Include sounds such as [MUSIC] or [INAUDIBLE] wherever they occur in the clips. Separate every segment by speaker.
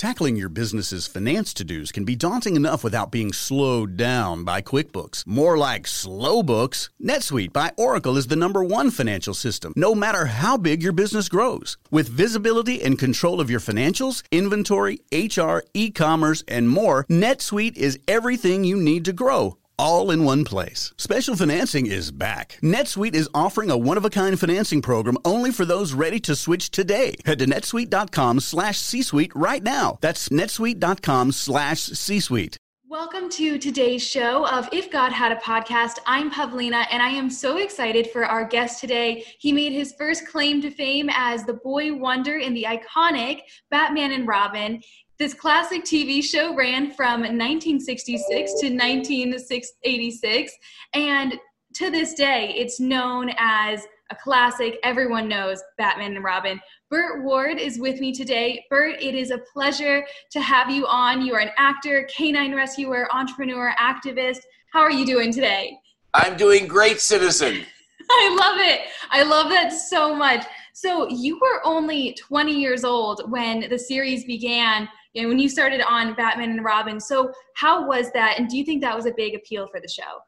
Speaker 1: Tackling your business's finance to dos can be daunting enough without being slowed down by QuickBooks. More like slow books. NetSuite by Oracle is the number one financial system, no matter how big your business grows. With visibility and control of your financials, inventory, HR, e commerce, and more, NetSuite is everything you need to grow all in one place. Special financing is back. NetSuite is offering a one-of-a-kind financing program only for those ready to switch today. Head to netsuite.com slash C-Suite right now. That's netsuite.com slash C-Suite.
Speaker 2: Welcome to today's show of If God Had a Podcast. I'm Pavlina, and I am so excited for our guest today. He made his first claim to fame as the boy wonder in the iconic Batman and Robin. This classic TV show ran from 1966 to 1986, and to this day, it's known as a classic. Everyone knows Batman and Robin. Burt Ward is with me today. Burt, it is a pleasure to have you on. You are an actor, canine rescuer, entrepreneur, activist. How are you doing today?
Speaker 3: I'm doing great, citizen. [LAUGHS]
Speaker 2: I love it. I love that so much. So, you were only 20 years old when the series began you know, when you started on Batman and Robin. So how was that? And do you think that was a big appeal for the show?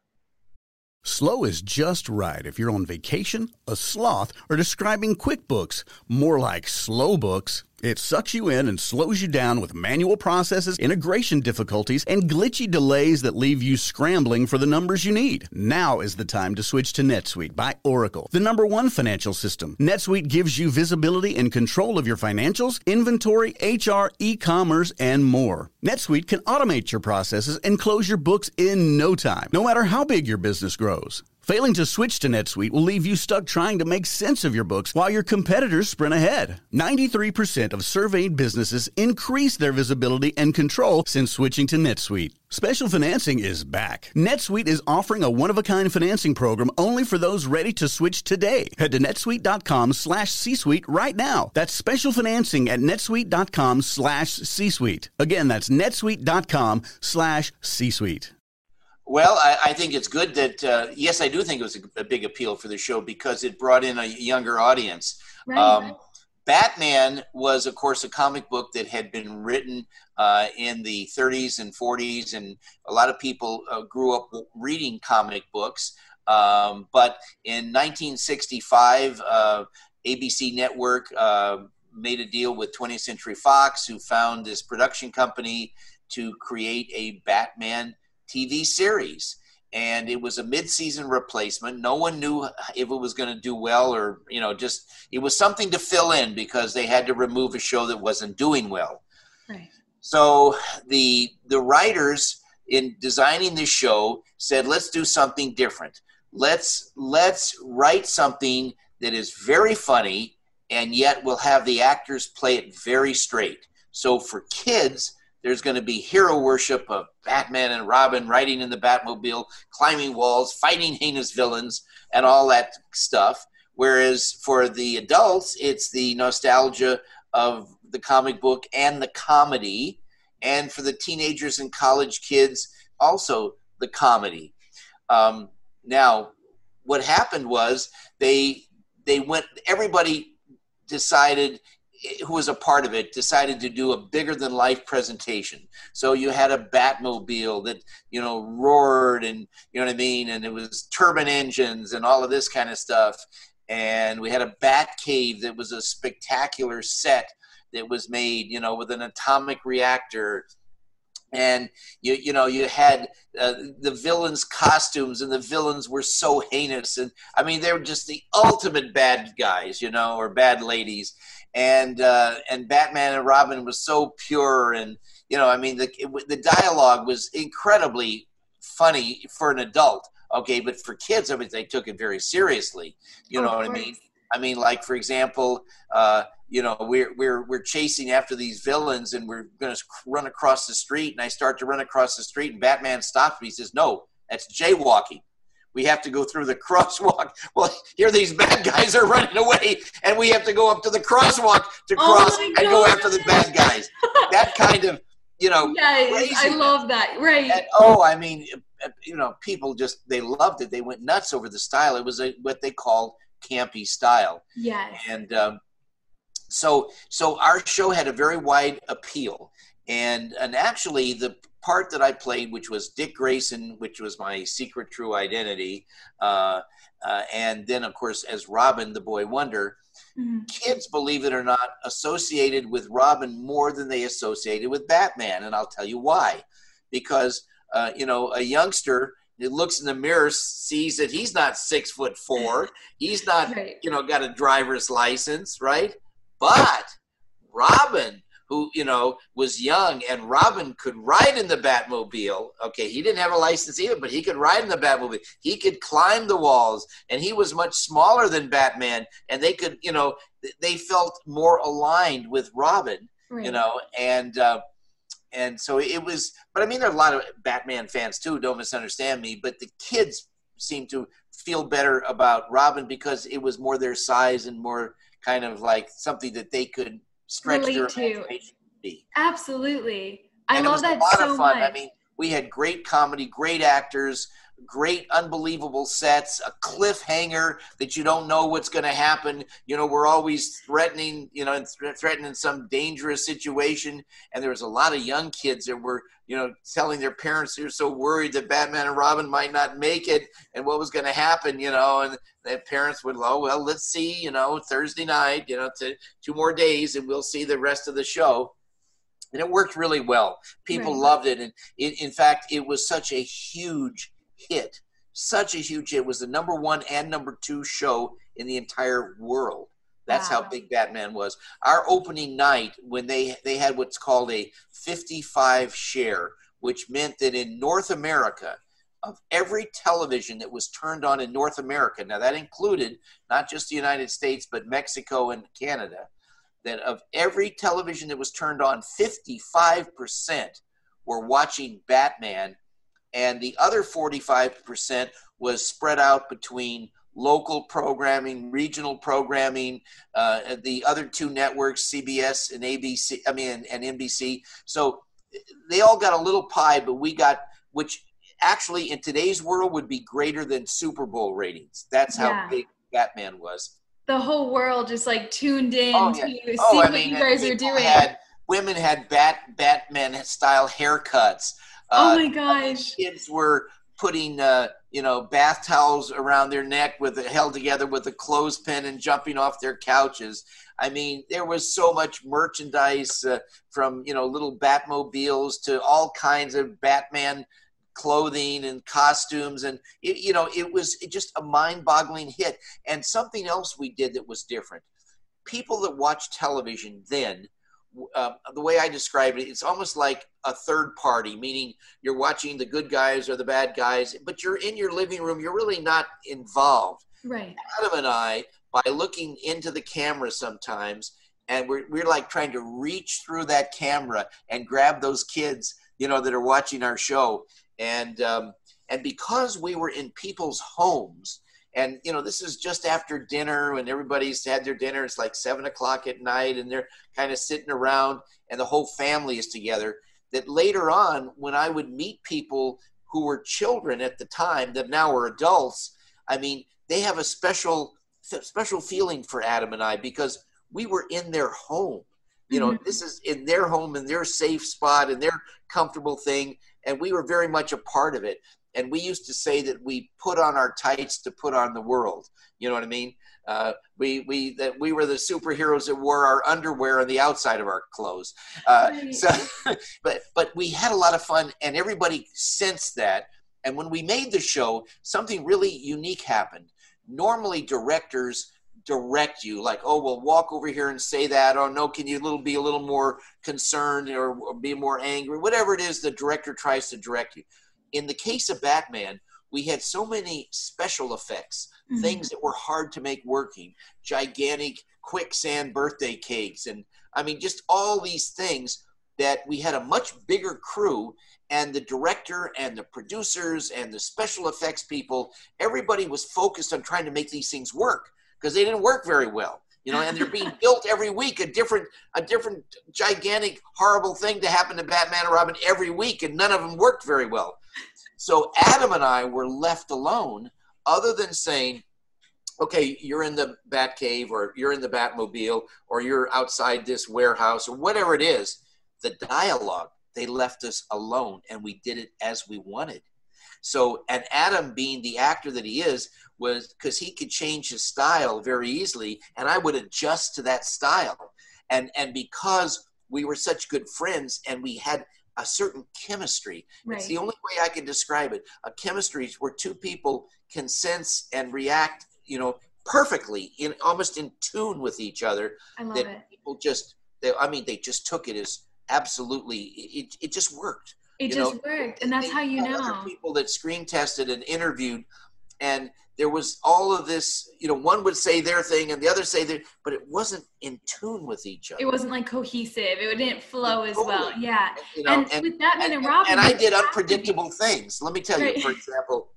Speaker 1: Slow is just right if you're on vacation, a sloth, or describing QuickBooks. More like slow books. It sucks you in and slows you down with manual processes, integration difficulties, and glitchy delays that leave you scrambling for the numbers you need. Now is the time to switch to NetSuite by Oracle, the number one financial system. NetSuite gives you visibility and control of your financials, inventory, HR, e commerce, and more. NetSuite can automate your processes and close your books in no time, no matter how big your business grows. Failing to switch to NetSuite will leave you stuck trying to make sense of your books while your competitors sprint ahead. 93% of surveyed businesses increase their visibility and control since switching to NetSuite. Special financing is back. NetSuite is offering a one-of-a-kind financing program only for those ready to switch today. Head to netsuite.com slash C-Suite right now. That's special financing at netsuite.com slash C-Suite. Again, that's netsuite.com slash C-Suite.
Speaker 3: Well, I, I, think it's good that uh, yes, I do think it was a, a, big appeal for the show because it brought in a younger audience. Right. Um, Batman was, of course, a comic book that had been written uh, in the 30s and 40s, and a lot of people uh, grew up reading comic books. Um, but in 1965, uh, ABC Network uh, made a deal with 20th Century Fox, who found this production company to create a Batman TV series. And it was a mid-season replacement. No one knew if it was going to do well, or you know, just it was something to fill in because they had to remove a show that wasn't doing well. Right. So the the writers in designing this show said, let's do something different. Let's let's write something that is very funny and yet will have the actors play it very straight. So for kids, there's going to be hero worship of Batman and Robin riding in the Batmobile, climbing walls, fighting heinous villains, and all that stuff. Whereas for the adults, it's the nostalgia of the comic book and the comedy. And for the teenagers and college kids, also the comedy. Um, now, what happened was they they went. Everybody decided who was a part of it decided to do a bigger than life presentation. So you had a batmobile that you know roared and you know what i mean? And it was turbine engines and all of this kind of stuff. And we had a bat cave that was a spectacular set that was made you know with an atomic reactor. And you you know you had uh, the villains costumes and the villains were so heinous. And i mean they were just the ultimate bad guys you know or bad ladies and uh, and Batman and Robin was so pure, and you know, I mean, the it, the dialogue was incredibly funny for an adult. Okay, but for kids, I mean, they took it very seriously. You know what I mean? I mean, like for example, uh, you know, we're we're we're chasing after these villains, and we're going to run across the street, and I start to run across the street, and Batman stops me. He says, "No, that's jaywalking." We have to go through the [LAUGHS] crosswalk. Well, here these bad guys are running away, and we have to go up to the crosswalk to oh cross oh and go after the bad guys. that kind of, you know. [LAUGHS]
Speaker 2: Yes, I love that. Right.
Speaker 3: And, oh, I mean, you know, people just they loved it. They went nuts over the style. It was a, what they called campy style.
Speaker 2: Yes.
Speaker 3: And um, so so our show had a very wide appeal and and actually the part that I played, which was Dick Grayson, which was my secret true identity, uh, uh, and then of course as Robin, the boy wonder. Mm-hmm. Kids, believe it or not, associated with Robin more than they associated with Batman, and I'll tell you why. Because uh, you know, a youngster it looks in the mirror, sees that he's not six foot four, he's not, right. you know, got a driver's license, right? But Robin who you know was young and robin could ride in the batmobile okay he didn't have a license either but he could ride in the batmobile he could climb the walls and he was much smaller than batman and they could you know they felt more aligned with robin right. you know and uh, and so it was but i mean there are a lot of batman fans too don't misunderstand me but the kids seem to feel better about robin because it was more their size and more kind of like something that they could stretch
Speaker 2: relate to. Absolutely. I
Speaker 3: and
Speaker 2: love
Speaker 3: that
Speaker 2: so much.
Speaker 3: I mean, we had great comedy, great actors, great unbelievable sets, a cliffhanger that you don't know what's going to happen. You know, we're always threatening, you know, threatening some dangerous situation. And there was a lot of young kids that were, you know, telling their parents they're so worried that Batman and Robin might not make it and what was going to happen, you know, and the parents would, oh, well, let's see, you know, Thursday night, you know, to two more days and we'll see the rest of the show and it worked really well. People right. loved it, and it, in fact, it was such a huge hit, such a huge hit. It was the number one and number two show in the entire world. That's wow. how big Batman was. Our opening night, when they they had what's called a 55 share, which meant that in North America, of every television that was turned on in North America, now that included not just the United States, but Mexico and Canada, that of every television that was turned on, 55% were watching Batman, and the other 45% was spread out between local programming, regional programming, uh, the other two networks, CBS and ABC, I mean, and, and NBC. So they all got a little pie, but we got, which actually in today's world would be greater than Super Bowl ratings. That's how yeah. big Batman was
Speaker 2: the whole world just like tuned in oh, yeah. to oh, see I what mean, you guys are doing.
Speaker 3: Had, women had bat Batman style haircuts.
Speaker 2: Oh uh, my gosh!
Speaker 3: Kids were putting uh, you know bath towels around their neck with it held together with a clothespin and jumping off their couches. I mean, there was so much merchandise uh, from you know little Batmobiles to all kinds of Batman clothing and costumes and it, you know it was just a mind-boggling hit and something else we did that was different people that watch television then uh, the way i describe it it's almost like a third party meaning you're watching the good guys or the bad guys but you're in your living room you're really not involved.
Speaker 2: Right.
Speaker 3: Adam and i by looking into the camera sometimes and we're, we're like trying to reach through that camera and grab those kids you know that are watching our show. And um, and because we were in people's homes and you know this is just after dinner when everybody's had their dinner it's like seven o'clock at night and they're kind of sitting around and the whole family is together that later on when i would meet people who were children at the time that now are adults i mean they have a special special feeling for adam and i because we were in their home you know mm-hmm. this is in their home in their safe spot in their comfortable thing and we were very much a part of it. And we used to say that we put on our tights to put on the world. You know what I mean? Uh, we we that we were the superheroes that wore our underwear on the outside of our clothes. Uh, right. So, [LAUGHS] but but we had a lot of fun, and everybody sensed that. And when we made the show, something really unique happened. Normally, directors direct you like oh well walk over here and say that or no can you little be a little more concerned or, or, be more angry whatever it is the director tries to direct you in the case of batman we had so many special effects mm-hmm. things that were hard to make working gigantic quicksand birthday cakes and i mean just all these things that we had a much bigger crew and the director and the producers and the special effects people everybody was focused on trying to make these things work because they didn't work very well you know and they're being [LAUGHS] built every week a different a different gigantic horrible thing to happen to batman and robin every week and none of them worked very well so adam and i were left alone other than saying okay, you're in the Bat Cave or you're in the Batmobile or you're outside this warehouse or whatever it is, the dialogue, they left us alone and we did it as we wanted. So, and Adam, being the actor that he is, was because he could change his style very easily, and I would adjust to that style. And and because we were such good friends and we had a certain chemistry. Right. It's the only way I can describe it. A chemistry where two people can sense and react, you know, perfectly in almost in tune with each other.
Speaker 2: I love that it.
Speaker 3: People just, they, I mean, they just took it as absolutely. It, it just worked.
Speaker 2: It just know? worked, and that's they, how you know.
Speaker 3: People that screen tested and interviewed, and there was all of this you know one would say their thing and the other say their but it wasn't in tune with each other
Speaker 2: it wasn't like cohesive it didn't flow as totally. well yeah you know, and, and, with that and, and,
Speaker 3: and i did unpredictable things let me tell right. you for example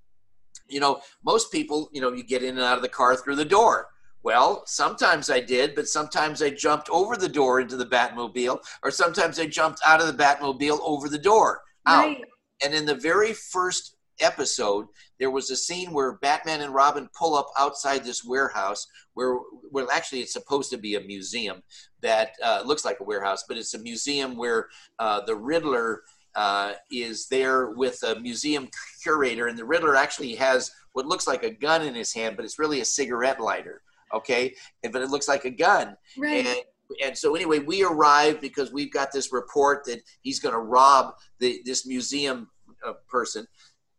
Speaker 3: you know most people you know you get in and out of the car through the door well, sometimes I did, but sometimes I jumped over the door into the Batmobile, or sometimes I jumped out of the Batmobile over the door out. Right. And in the very first episode, there was a scene where Batman and Robin pull up outside this warehouse where, well, actually it's supposed to be a museum that uh, looks like a warehouse, but it's a museum where uh, the Riddler uh, is there with a museum curator, and the Riddler actually has what looks like a gun in his hand, but it's really a cigarette lighter. Okay, and, but it looks like a gun.
Speaker 2: Right.
Speaker 3: And, and so anyway, we arrived because we've got this report that he's going to rob the, this museum uh, person,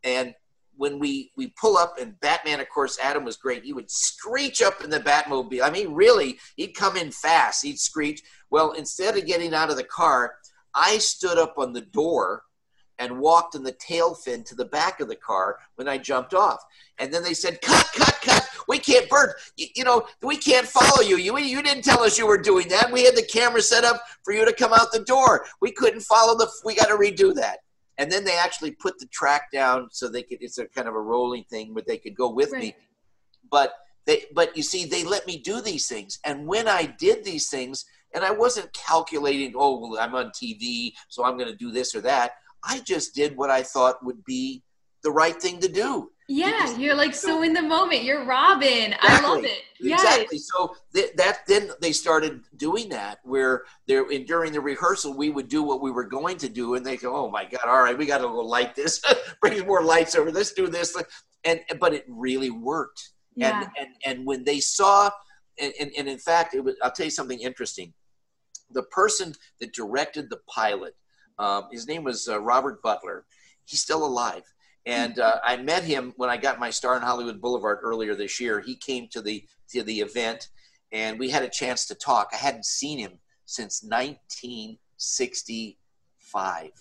Speaker 3: and when we we pull up and Batman, of course, Adam was great. He would screech up in the Batmobile. I mean, really, he'd come in fast. He'd screech. Well, instead of getting out of the car, I stood up on the door and walked in the tail fin to the back of the car when I jumped off. And then they said, "Cut, cut, cut! We can't, Burt. You, you know, we can't follow you. You you didn't tell us you were doing that. We had the camera set up for you to come out the door. We couldn't follow the. We got to redo that." And then they actually put the track down so they could it's a kind of a rolling thing where they could go with right. me but they but you see they let me do these things. And when i did these things and i wasn't calculating oh well i'm on tv so i'm going to do this or that. I just did what i thought would be the right thing to do
Speaker 2: yeah, you're like [LAUGHS] so in the moment. You're Robin. Exactly. I love it.
Speaker 3: Exactly. Yes. So th- that then they started doing that where they're in during the rehearsal we would do what we were going to do, and they go, "Oh my God! All right, we got to go light this. [LAUGHS] Bring more lights over. Let's do this." And but it really worked.
Speaker 2: Yeah.
Speaker 3: And and and when they saw, and and, and in fact, it was, I'll tell you something interesting. The person that directed the pilot, um, his name was uh, Robert Butler. He's still alive and uh, I met him when I got my star in Hollywood Boulevard earlier this year. He came to the to the event, and we had a chance to talk. I hadn't seen him since 1965.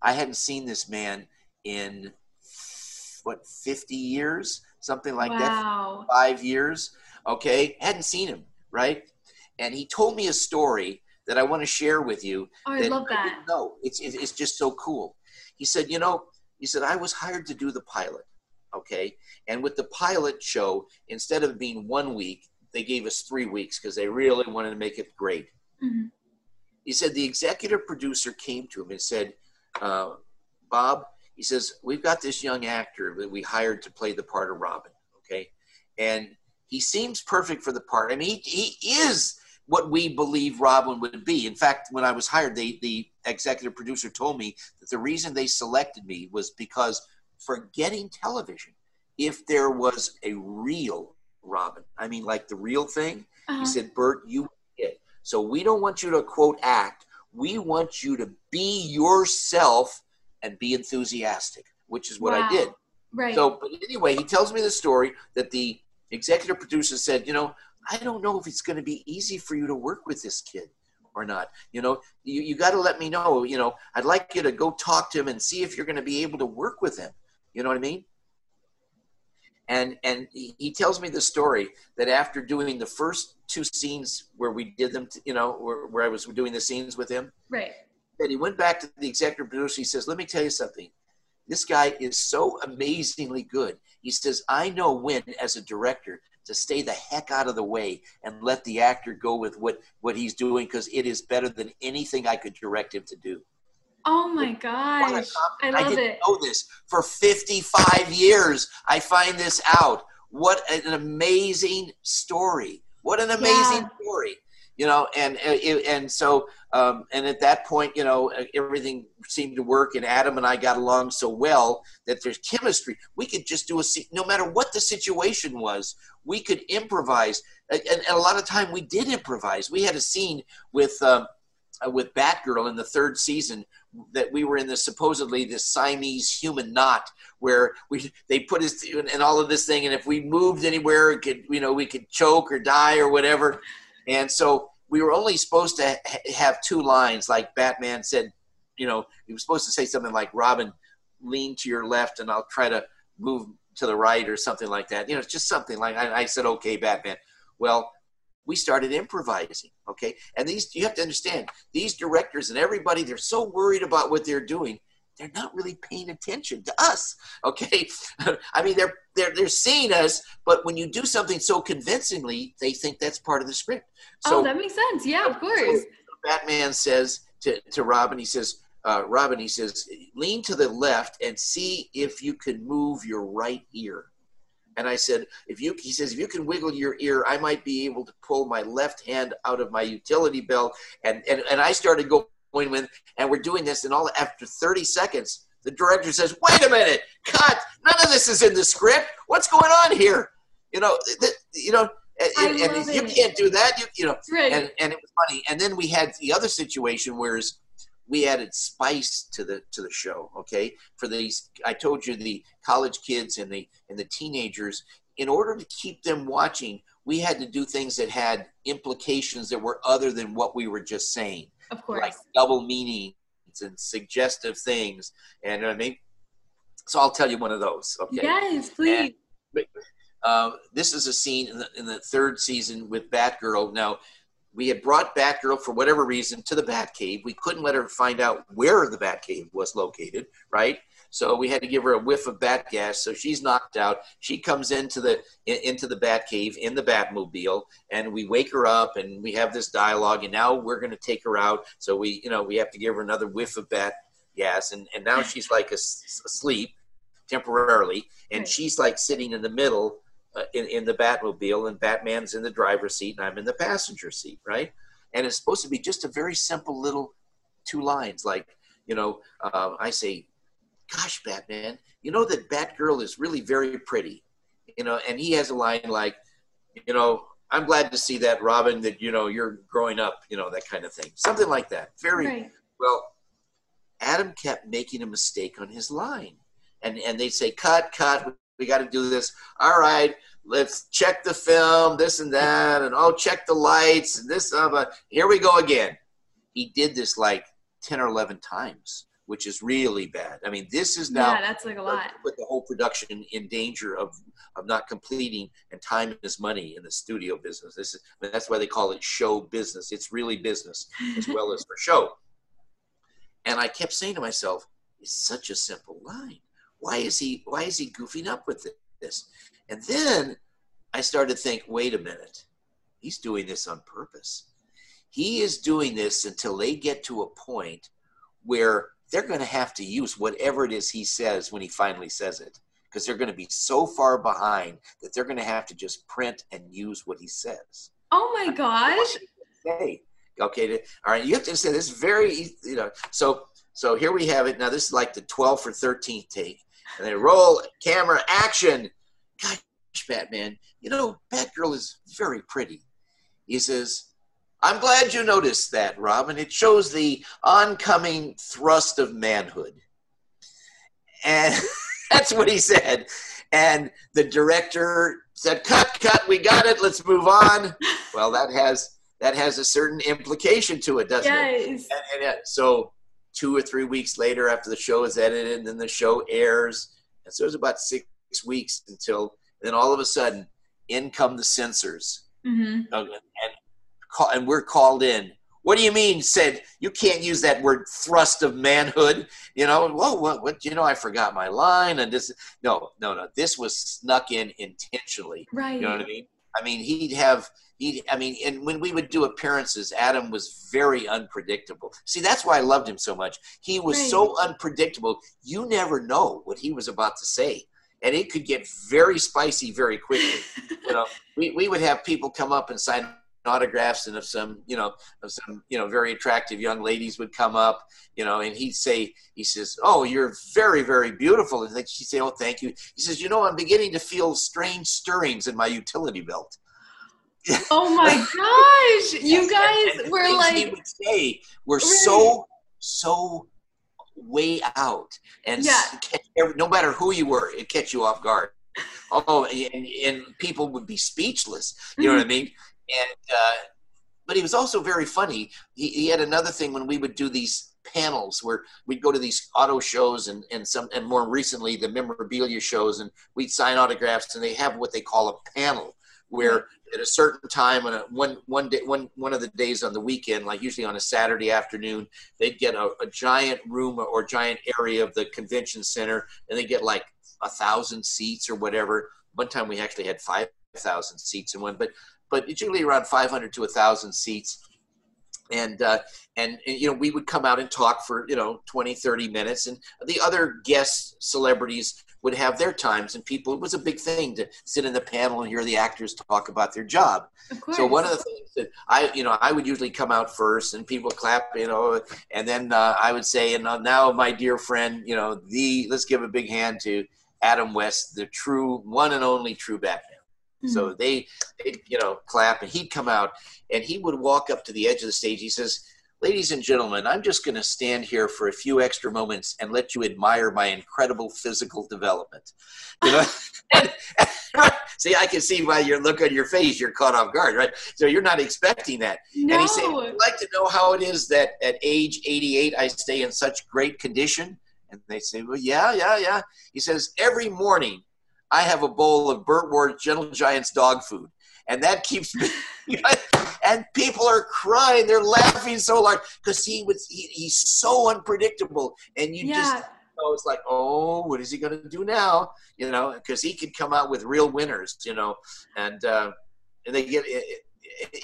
Speaker 3: I hadn't seen this man in what 50 years, something like
Speaker 2: wow.
Speaker 3: that. Five years. Okay, hadn't seen him right, and he told me a story that I want to share with you.
Speaker 2: Oh, I love that.
Speaker 3: No, it's it's just so cool. He said, you know he said, I was hired to do the pilot. Okay. And with the pilot show, instead of being one week, they gave us three weeks because they really wanted to make it great. Mm-hmm. He said, the executive producer came to him and said, uh, Bob, he says, we've got this young actor that we hired to play the part of Robin. Okay. And he seems perfect for the part. I mean, he, he is what we believe Robin would be. In fact, when I was hired, they, the executive producer told me that the reason they selected me was because for getting television, if there was a real Robin, I mean, like the real thing, uh-huh. he said, Burt, you it. So we don't want you to quote act. We want you to be yourself and be enthusiastic, which is what wow. I did.
Speaker 2: Right.
Speaker 3: So, but anyway, he tells me the story that the executive producer said, you know, I don't know if it's going to be easy for you to work with this kid or not. You know, you, you got to let me know. You know, I'd like you to go talk to him and see if you're going to be able to work with him. You know what I mean? And and he tells me the story that after doing the first two scenes where we did them, to, you know, where, where I was doing the scenes with him,
Speaker 2: right?
Speaker 3: And he went back to the executive producer. He says, "Let me tell you something. This guy is so amazingly good." He says, "I know when, as a director, to stay the heck out of the way and let the actor go with what what he's doing because it is better than anything I could direct him to do.
Speaker 2: Oh my gosh. I love
Speaker 3: I didn't
Speaker 2: it.
Speaker 3: know this. For 55 years, I find this out. what an amazing story. What an amazing yeah. story you know and and so um, and at that point you know everything seemed to work and adam and i got along so well that there's chemistry. We could just do a scene, no matter what the situation was we could improvise. And, and a lot of time we did improvise. We had a scene with um, uh, with batgirl in the third season that we were in this supposedly this Siamese human knot where we they put us in all of this thing, and if we moved anywhere, it could you know we could choke or die or whatever. And so we were only supposed to ha- have two lines, like Batman said. You know, he was supposed to say something like, "Robin, lean to your left, and I'll try to move to the right," or something like that. You know, it's just something like I, I said, "Okay, Batman." Well, we started improvising. Okay, and these you have to understand these directors and everybody they're so worried about what they're doing they're not really paying attention to us. Okay, [LAUGHS] I mean they're they're they're seeing us, but when you do something so convincingly, they think that's part of the script.
Speaker 2: So, oh, that makes sense. Yeah, of course. So
Speaker 3: Batman says to to Robin, he says, uh, Robin, he says, lean to the left and see if you can move your right ear. And I said, if you, he says, if you can wiggle your ear, I might be able to pull my left hand out of my utility belt. And and, and I started going with, and we're doing this, and all after 30 seconds, the director says, "Wait a minute, cut! None of this is in the script. What's going on here?" You know, th- you know, and, and you can't do that. You, you know, right. and and it was funny. And then we had the other situation, whereas we added spice to the to the show. Okay, for these, I told you the college kids and the and the teenagers. In order to keep them watching, we had to do things that had implications that were other than what we were just saying.
Speaker 2: Of course.
Speaker 3: Like double meanings and suggestive things. And you know I mean? So I'll tell you one of those. Okay.
Speaker 2: Yes, please.
Speaker 3: And, uh, this is a scene in the, in the third season with Batgirl. Now, we had brought Batgirl for whatever reason to the Batcave. We couldn't let her find out where the Batcave was located, right? So we had to give her a whiff of bat gas. So she's knocked out. She comes into the into the bat cave in the Batmobile, and we wake her up, and we have this dialogue. And now we're going to take her out. So we, you know, we have to give her another whiff of bat gas, and and now she's like asleep temporarily, and right. she's like sitting in the middle. Uh, in, in the Batmobile, and Batman's in the driver's seat, and I'm in the passenger seat, right? And it's supposed to be just a very simple little two lines, like, you know, uh, I say, gosh, Batman, you know that Batgirl is really very pretty. You know, and he has a line like, you know, I'm glad to see that, Robin, that, you know, you're growing up, you know, that kind of thing. Something like that. Very right. well. Adam kept making a mistake on his line. And, and they'd say, cut, cut, we got to do this. All right, let's check the film, this and that, and oh, check the lights, and this, uh, but here we go again. He did this like 10 or 11 times which is really bad. I mean, this is now
Speaker 2: yeah, that's like a lot.
Speaker 3: Put the whole production in danger of of not completing, and time is money in the studio business. This is I mean, that's why they call it show business. It's really business as [LAUGHS] well as for show. And I kept saying to myself, "It's such a simple line. Why is he Why is he goofing up with this?" And then I started to think, "Wait a minute, he's doing this on purpose." He is doing this until they get to a point where they're going to have to use whatever it is he says when he finally says it because they're going to be so far behind that they're going to have to just print and use what he says.
Speaker 2: Oh my gosh.
Speaker 3: Okay. Okay. All right. You have to say this very, you know, so, so here we have it. Now this is like the 12th or 13th take and they roll camera action. Gosh, Batman, you know, Batgirl is very pretty. He says, I'm glad you noticed that, Robin. It shows the oncoming thrust of manhood. And [LAUGHS] that's what he said. And the director said, "Cut, cut, we got it. Let's move on." Well, that has that has a certain implication to it, doesn't
Speaker 2: yes.
Speaker 3: it? And, and, so, two or three weeks later, after the show is edited, and then the show airs, and so it was about six weeks until then. All of a sudden, in come the censors, mm-hmm. And call, and we're called in. What do you mean? Said you can't use that word thrust of manhood. You know, whoa, what, what? You know, I forgot my line, and this. No, no, no. This was snuck in intentionally.
Speaker 2: Right.
Speaker 3: You know what I mean? I mean, he'd have he. I mean, and when we would do appearances, Adam was very unpredictable. See, that's why I loved him so much. He was right. so unpredictable. You never know what he was about to say. and it could get very spicy very quickly. you know, [LAUGHS] we, we would have people come up and sign autographs and if some you know if some you know very attractive young ladies would come up you know and he'd say he says oh you're very very beautiful. And she'd say oh thank you. He says you know i'm beginning to feel strange stirrings in my utility belt. [LAUGHS]
Speaker 2: Oh my gosh! [LAUGHS] You guys and, were like
Speaker 3: say we're right. so so way out and yeah. no matter who you were it catch you off guard. [LAUGHS] Oh and, and people would be speechless. You know mm-hmm. what i mean and uh, but he was also very funny. He, he had another thing when we would do these panels where we'd go to these auto shows and, and some and more recently the memorabilia shows and we'd sign autographs and they have what they call a panel where at a certain time on a one one day one one of the days on the weekend like usually on a saturday afternoon they'd get a, a giant room or giant area of the convention center and they get like a thousand seats or whatever one time we actually had five thousand seats in one but but it's usually around 500 to 1,000 seats. And, uh, and, and, you know, we would come out and talk for, you know, 20, 30 minutes. And the other guest celebrities would have their times. And people, it was a big thing to sit in the panel and hear the actors talk about their job. So one of the things that I, you know, I would usually come out first and people clap, you know, and then uh, I would say, and now my dear friend, you know, the, let's give a big hand to Adam West, the true, one and only true Batman. Mm-hmm. So they, they, you know, clap, and he'd come out, and he would walk up to the edge of the stage. He says, "Ladies and gentlemen, I'm just going to stand here for a few extra moments and let you admire my incredible physical development." You know, [LAUGHS] see, I can see by your look on your face, you're caught off guard, right? So you're not expecting that. No. And he said, "Would like to know how it is that at age 88 I stay in such great condition?" And they say, "Well, yeah, yeah, yeah." He says, "Every morning." I have a bowl of Burt Ward Gentle Giants dog food. And that keeps me. [LAUGHS] [LAUGHS] and people are crying. They're laughing so hard because he was he, he's so unpredictable. And you yeah. just know it's like, oh, what is he going to do now? You know, because he could come out with real winners. You know, and uh, and they get it,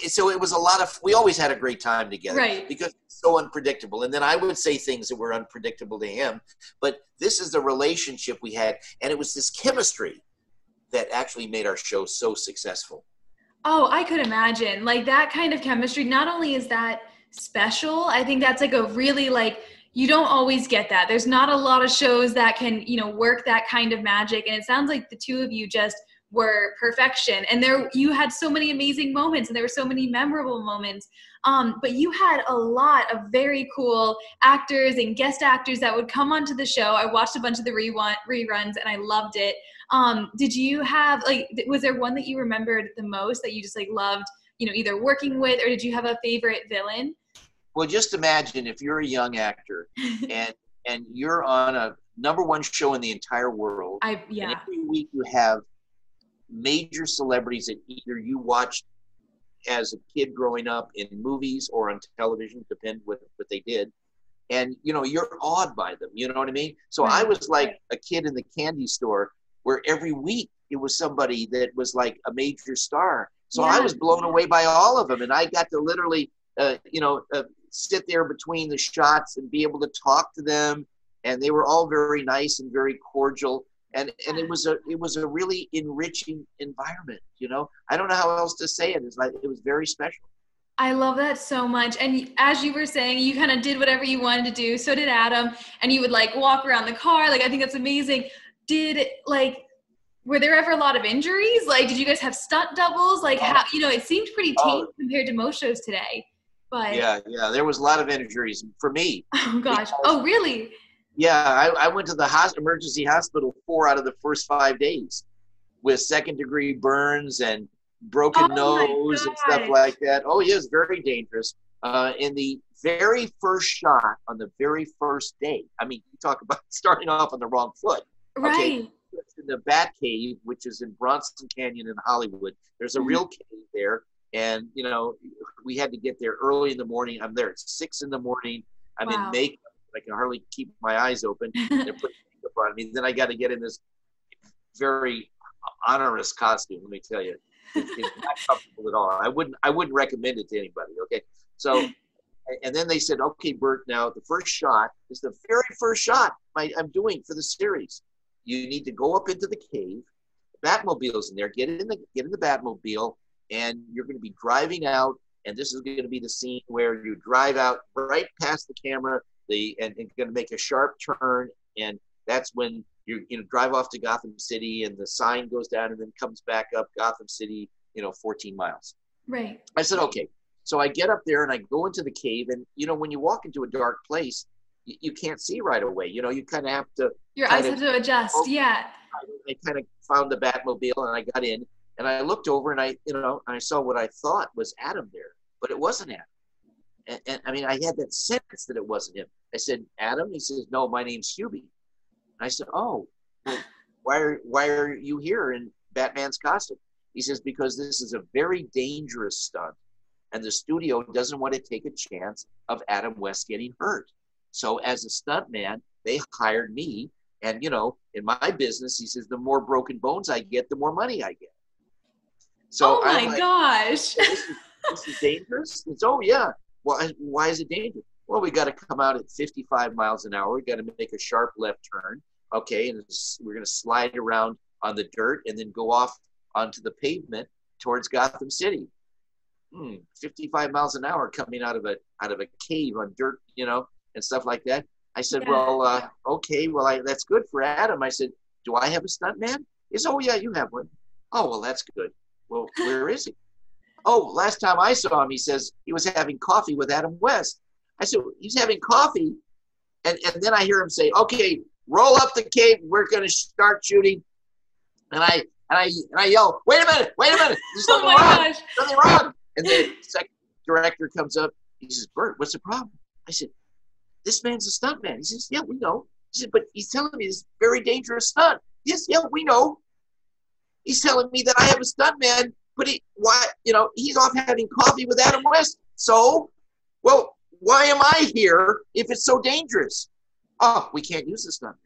Speaker 3: so it was a lot of we always had a great time together
Speaker 2: right.
Speaker 3: because it's so unpredictable. And then i would say things that were unpredictable to him but this is the relationship we had and it was this chemistry that actually made our show so successful.
Speaker 2: Oh i could imagine. Like that kind of chemistry not only is that special i think that's like a really like you don't always get that. There's not a lot of shows that can you know work that kind of magic and it sounds like the two of you just were perfection. And there you had so many amazing moments and there were so many memorable moments. Um, but you had a lot of very cool actors and guest actors that would come onto the show. I watched a bunch of the reruns and i loved it. Um, did you have like was there one that you remembered the most that you just like loved you know either working with or did you have a favorite villain?
Speaker 3: Well just imagine if you're a young actor [LAUGHS] and and you're on a number one show in the entire world.
Speaker 2: I, yeah.
Speaker 3: every week you have major celebrities that either you watched as a kid growing up in movies or on television, depend what, what they did. And you know, you're awed by them. You know what I mean? So right. I was like a kid in the candy store where every week it was somebody that was like a major star. So yeah. I was blown away by all of them, and I got to literally, uh, you know, uh, sit there between the shots and be able to talk to them. And they were all very nice and very cordial and and it was a it was a really enriching environment you know i don't know how else to say it it's like it was very special
Speaker 2: I love that so much. And as you were saying, you kind of did whatever you wanted to do. So did Adam. And you would like walk around the car. Like, I think that's amazing. Did like, were there ever a lot of injuries? Like, did you guys have stunt doubles? Like, oh. how, you know, it seemed pretty tame oh. compared to most shows today. But
Speaker 3: yeah, yeah, there was a lot of injuries for me. [LAUGHS]
Speaker 2: Oh, gosh. Oh, really?
Speaker 3: Yeah, I, I went to the hos- emergency hospital four out of the first five days with second degree burns and broken oh nose and stuff like that. Oh, yeah, it's very dangerous. Uh, in the very first shot on the very first day, I mean, you talk about [LAUGHS] starting off on the wrong foot.
Speaker 2: Right. Okay,
Speaker 3: in the Bat Cave, which is in Bronson Canyon in Hollywood. There's a mm-hmm. real cave there, and you know we had to get there early in the morning. I'm there at six in the morning. I'm wow. in makeup. I can hardly keep my eyes open. [LAUGHS] They're putting makeup on me. Then I got to get in this very onerous costume. Let me tell you, it's not [LAUGHS] comfortable at all. I wouldn't. I wouldn't recommend it to anybody. Okay, so. And then they said, "Okay, Burt, Now the first shot is the very first shot I, I'm doing for the series." you need to go up into the cave. Batmobile's in there. Get in the get in the Batmobile, and you're going to be driving out. And this is going to be the scene where you drive out right past the camera, the and, and going to make a sharp turn, and that's when you you know drive off to Gotham City, and the sign goes down, and then comes back up Gotham City, you know, 14 miles.
Speaker 2: Right.
Speaker 3: I said, okay. So I get up there and I go into the cave, and you know, when you walk into a dark place, you, you can't see right away. You know, you kind of have to.
Speaker 2: Your eyes have to adjust. Oh, yeah.
Speaker 3: I kind of found the Batmobile and I got in and I looked over and I, you know, I saw what I thought was Adam there, but it wasn't Adam. And, and I mean, I had that sense that it wasn't him. I said, Adam. He says, No, my name's Hubie. I said, Oh, well, [LAUGHS] why are why are you here in Batman's costume? He says, Because this is a very dangerous stunt, and the studio doesn't want to take a chance of Adam West getting hurt. So as a stuntman, they hired me. And you know, in my business, he says, the more broken bones I get, the more money I get.
Speaker 2: So oh my like, gosh.
Speaker 3: this, is, this is dangerous. It's oh yeah. Why why is it dangerous? Well, we got to come out at 55 miles an hour. We got to make a sharp left turn. Okay, and we're going to slide around on the dirt and then go off onto the pavement towards Gotham City. Hmm, 55 miles an hour coming out of a out of a cave on dirt, you know, and stuff like that. I said, yeah. well, uh, okay, well, I, that's good for Adam. I said, do I have a stunt man? He said, oh yeah, you have one. Oh well, that's good. Well, where is he? Oh, last time I saw him, he says he was having coffee with Adam West. I said, he's having coffee. And, and then I hear him say, okay, roll up the cape. We're going to start shooting. And I, and I, and I yell, wait a minute, wait a minute. There's [LAUGHS] oh something oh wrong. Gosh. Something wrong. And the second director comes up. He says, Burt, what's the problem? I said, this man's a stuntman. He says, yeah, we know. He said, but he's telling me this very dangerous stunt. Yes, yeah, we know. He's telling me that I have a stuntman, but he, why, you know, he's off having coffee with Adam West. So, well, why am I here if it's so dangerous? Oh, we can't use this stuntman.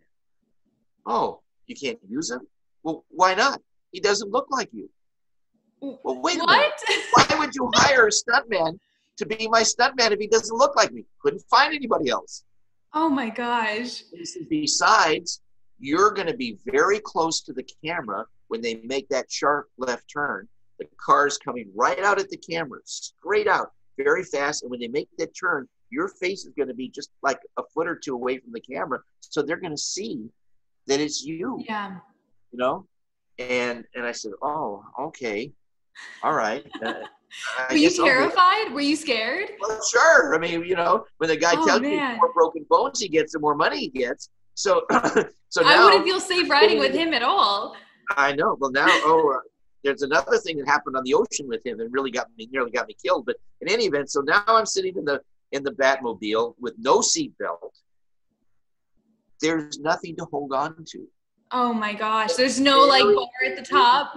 Speaker 3: Oh, you can't use him? Well, why not? He doesn't look like you. Well, wait what? [LAUGHS] Why would you hire a stuntman to be my stuntman if he doesn't look like me? Couldn't find anybody else.
Speaker 2: Oh my gosh.
Speaker 3: Besides, you're going to be very close to the camera when they make that sharp left turn. The car's coming right out at the camera, straight out, very fast. And when they make that turn, your face is going to be just like a foot or two away from the camera. So they're going to see that it's you.
Speaker 2: Yeah.
Speaker 3: You know? And and I said, Oh, okay. All right. Uh,
Speaker 2: Were you terrified? Were you scared?
Speaker 3: Well, sure. I mean, you know, when the guy oh, tells man. you the more broken bones he gets, the more money he gets. So, [COUGHS] so now,
Speaker 2: I wouldn't feel safe riding with him at all.
Speaker 3: I know. Well, now, oh, uh, there's another thing that happened on the ocean with him and really got me, nearly got me killed. But in any event, so now I'm sitting in the in the Batmobile with no seatbelt. There's nothing to hold on to.
Speaker 2: Oh my gosh! There's no like bar at the top.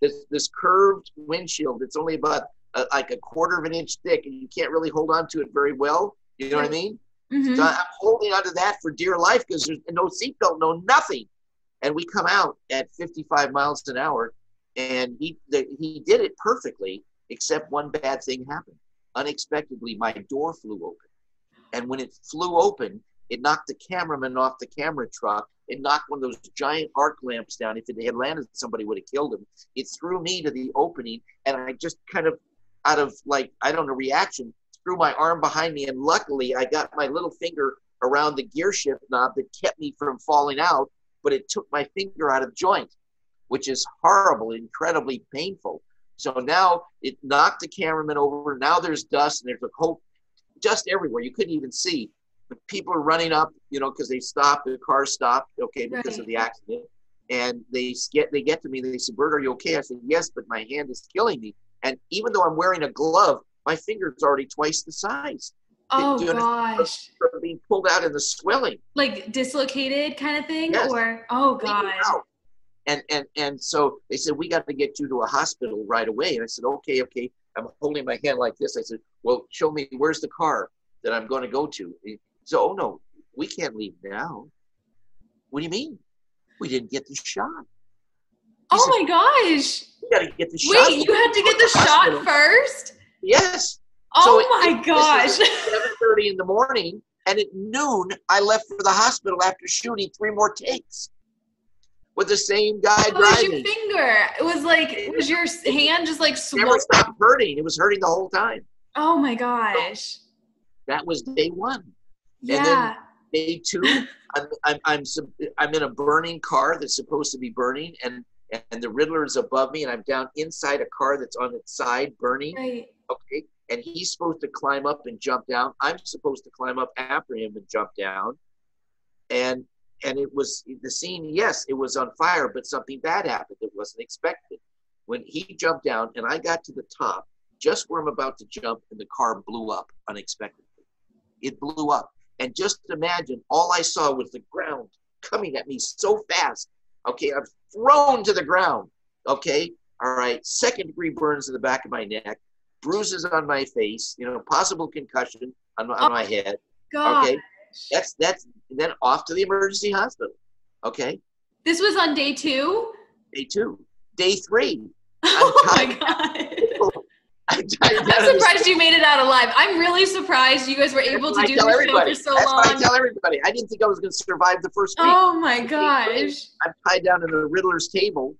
Speaker 3: This this curved windshield. It's only about a, like a quarter of an inch thick, and you can't really hold on to it very well. You know what I mean? Mm-hmm. So I'm holding onto that for dear life because there's no seatbelt, no nothing. And we come out at 55 miles an hour, and he the, he did it perfectly, except one bad thing happened. Unexpectedly, my door flew open, and when it flew open, it knocked the cameraman off the camera truck. It knocked one of those giant arc lamps down. If it had landed, somebody would have killed him. It threw me to the opening, and I just kind of, out of like I don't know reaction, threw my arm behind me, and luckily I got my little finger around the gear shift knob that kept me from falling out, but it took my finger out of joint, which is horrible, incredibly painful. So now it knocked the cameraman over. Now there's dust and there's a whole dust everywhere. You couldn't even see. But people are running up, you know, because they stopped. The car stopped, okay, because right. of the accident. And they get they get to me. They said, "Burt, are you okay?" I said, "Yes, but my hand is killing me." And even though I'm wearing a glove, my finger's already twice the size.
Speaker 2: Oh gosh!
Speaker 3: Being pulled out in the swelling,
Speaker 2: like dislocated kind of thing, yes. or oh gosh.
Speaker 3: And and and so they said we got to get you to a hospital right away. And I said, okay, okay. I'm holding my hand like this. I said, well, show me where's the car that I'm going to go to. So, oh no, we can't leave now. What do you mean? We didn't get the shot.
Speaker 2: He oh said, my gosh!
Speaker 3: You got to get the
Speaker 2: shot. Wait, you had to get the, the shot first.
Speaker 3: Yes.
Speaker 2: Oh so my it, gosh. [LAUGHS]
Speaker 3: Seven thirty in the morning, and at noon I left for the hospital after shooting three more takes. With the same guy
Speaker 2: oh,
Speaker 3: driving.
Speaker 2: It was your finger. It was like was your hand just like?
Speaker 3: Never stopped hurting. It was hurting the whole time.
Speaker 2: Oh my gosh.
Speaker 3: that was day one.
Speaker 2: Yeah.
Speaker 3: And then day two, I'm, I'm, I'm, I'm in a burning car that's supposed to be burning, and and the Riddler is above me, and I'm down inside a car that's on its side burning.
Speaker 2: Right.
Speaker 3: Okay. And he's supposed to climb up and jump down. I'm supposed to climb up after him and jump down. And and it was the scene. Yes, it was on fire, but something bad happened. It wasn't expected. When he jumped down, and I got to the top, just where I'm about to jump, and the car blew up unexpectedly. It blew up. And just imagine, all I saw was the ground coming at me so fast. Okay, I'm thrown to the ground. Okay, all right, second degree burns in the back of my neck, bruises on my face, you know, possible concussion on, on oh, my head.
Speaker 2: God.
Speaker 3: Okay, that's that's then off to the emergency hospital. Okay.
Speaker 2: This was on day two.
Speaker 3: Day two. Day three. [LAUGHS]
Speaker 2: Oh my god. [LAUGHS] I'm, surprised you made it out alive. I'm really surprised you guys were able to do this show for so
Speaker 3: That's
Speaker 2: long.
Speaker 3: I tell everybody. I didn't think I was going to survive the first week.
Speaker 2: Oh my gosh!
Speaker 3: I'm tied down to the Riddler's table,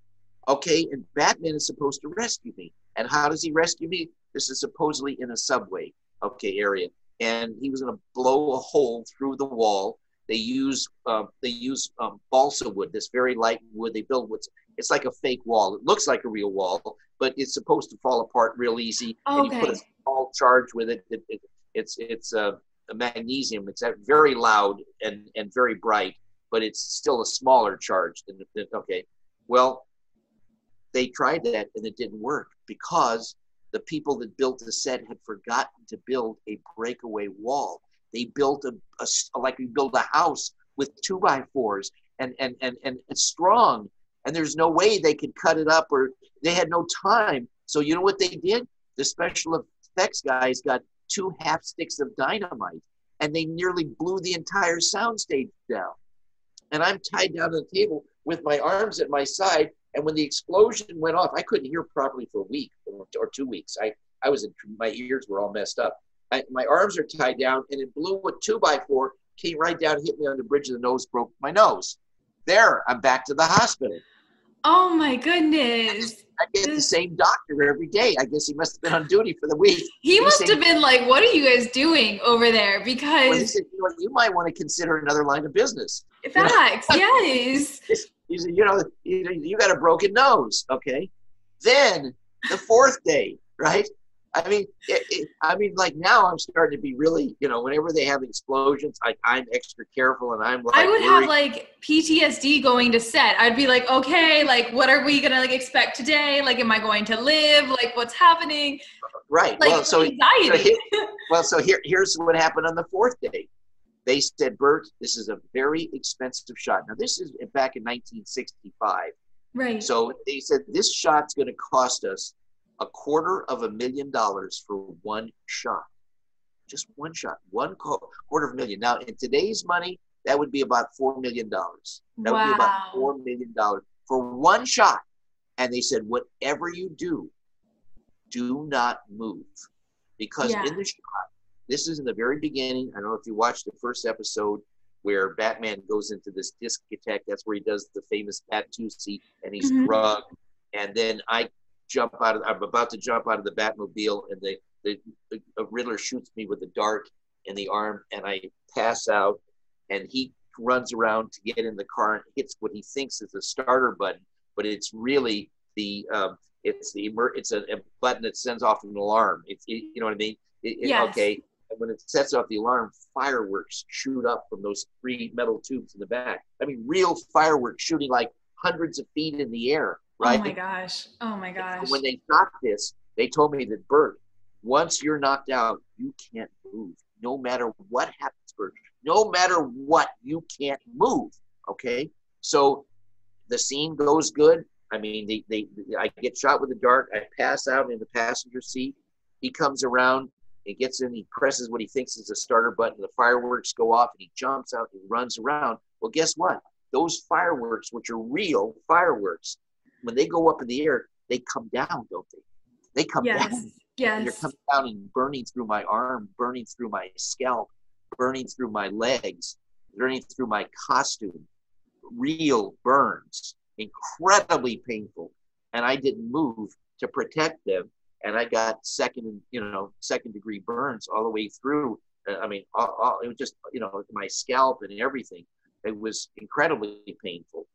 Speaker 3: okay, and Batman is supposed to rescue me. And how does he rescue me? This is supposedly in a subway, okay, area, and he was going to blow a hole through the wall. They use uh, they use um, balsa wood, this very light wood. They build what's it's like a fake wall. It looks like a real wall, but it's supposed to fall apart real easy.
Speaker 2: Okay.
Speaker 3: And you put a small charge with it. it, it it's it's a, a, magnesium. It's very loud and, and very bright, but it's still a smaller charge than, than okay. Well, they tried that and it didn't work because the people that built the set had forgotten to build a breakaway wall. They built a, a like we build a house with two by fours and and and and it's strong and there's no way they could cut it up or they had no time. So you know what they did? The special effects guys got two half sticks of dynamite and they nearly blew the entire soundstage down. And I'm tied down to the table with my arms at my side. And when the explosion went off, I couldn't hear properly for a week or, two weeks. I, I was, in, my ears were all messed up. I, my arms are tied down and it blew a two by four, came right down, hit me on the bridge of the nose, broke my nose. There, I'm back to the hospital.
Speaker 2: Oh my goodness.
Speaker 3: I get the same doctor every day. I guess he must have been on duty for the week.
Speaker 2: He, must have been like, "What are you guys doing over there?" Because well,
Speaker 3: said, you, know, you, might want to consider another line of business.
Speaker 2: Facts, you know? yes. [LAUGHS]
Speaker 3: He said, "You know, you, you got a broken nose, okay?" Then the fourth day, right? I mean, it, it, I mean, like now I'm starting to be really, you know, whenever they have explosions, I, I'm extra careful and I'm like.
Speaker 2: I would worried. have like PTSD going to set. I'd be like, okay, like, what are we gonna like expect today? Like, am I going to live? Like, what's happening?
Speaker 3: Right.
Speaker 2: Like,
Speaker 3: well, so,
Speaker 2: anxiety.
Speaker 3: So here, [LAUGHS] well, so here, here's what happened on the fourth day. They said, Burt, this is a very expensive shot. Now, this is back in 1965.
Speaker 2: Right.
Speaker 3: So they said this shot's going to cost us a quarter of a million dollars for one shot. Just one shot, one quarter of a million. Now, in today's money, that would be about $4 million. That
Speaker 2: wow.
Speaker 3: would be about $4 million for one shot. And they said, whatever you do, do not move. Because yeah. in the shot, this is in the very beginning. I don't know if you watched the first episode where Batman goes into this discotheque. That's where he does the famous Batusi and he's mm-hmm. drugged. And then I jump out of I'm about to jump out of the Batmobile and the, the, the Riddler shoots me with a dart in the arm and I pass out and he runs around to get in the car and hits what he thinks is a starter button, but it's really the um, it's the it's a, a, button that sends off an alarm. It's it, you know what I mean? It,
Speaker 2: yes.
Speaker 3: Okay, and when it sets off the alarm, fireworks shoot up from those three metal tubes in the back. I mean, real fireworks shooting like hundreds of feet in the air oh right?
Speaker 2: Oh my gosh. Oh my gosh.
Speaker 3: when they shot this, they told me that Burt, once you're knocked out, you can't move. No matter what happens, Burt. No matter what, you can't move. Okay. So the scene goes good. I mean, they, they, I get shot with a dart. I pass out in the passenger seat. He comes around and gets in. He presses what he thinks is a starter button. The fireworks go off, and he jumps out and runs around. Well, guess what? Those fireworks, which are real fireworks, when they go up in the air, they come down, don't they? They come
Speaker 2: yes.
Speaker 3: down.
Speaker 2: Yes.
Speaker 3: They're coming down and burning through my arm, burning through my scalp, burning through my legs, burning through my costume. Real burns. incredibly painful. And I didn't move to protect them. And I got second, you know, second degree burns all the way through. Uh, I mean, all, all, it was just, you know, my scalp and everything. It was incredibly painful.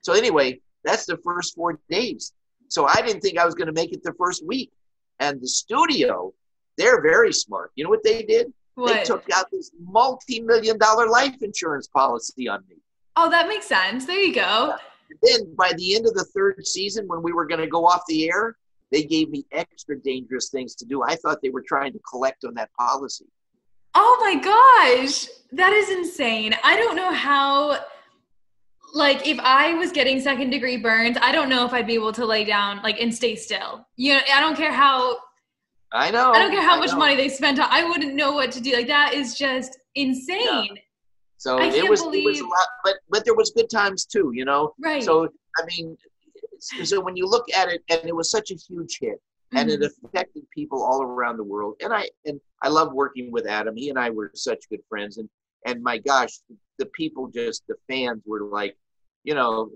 Speaker 3: So anyway, that's the first four days. So I didn't think I was going to make it the first week. And the studio, they're very smart. You know what they did? What? They took out this multi-million dollar life insurance policy on me.
Speaker 2: Oh, that makes sense. There you go.
Speaker 3: And then by the end of the third season, when we were going to go off the air, they gave me extra dangerous things to do. I thought they were trying to collect on that policy.
Speaker 2: Oh my gosh, that is insane. I don't know how like if I was getting second degree burns, I don't know if I'd be able to lay down like and stay still. You know, I don't care how
Speaker 3: I know.
Speaker 2: I don't care how I much know. money they spent on I wouldn't know what to do. Like that is just insane. Yeah.
Speaker 3: So it was believe... it was a lot but but there was good times too, you know.
Speaker 2: Right.
Speaker 3: So I mean so when you look at it and it was such a huge hit and mm-hmm. it affected people all around the world. And I and I love working with Adam. He and I were such good friends and and my gosh, the people just the fans were like you know,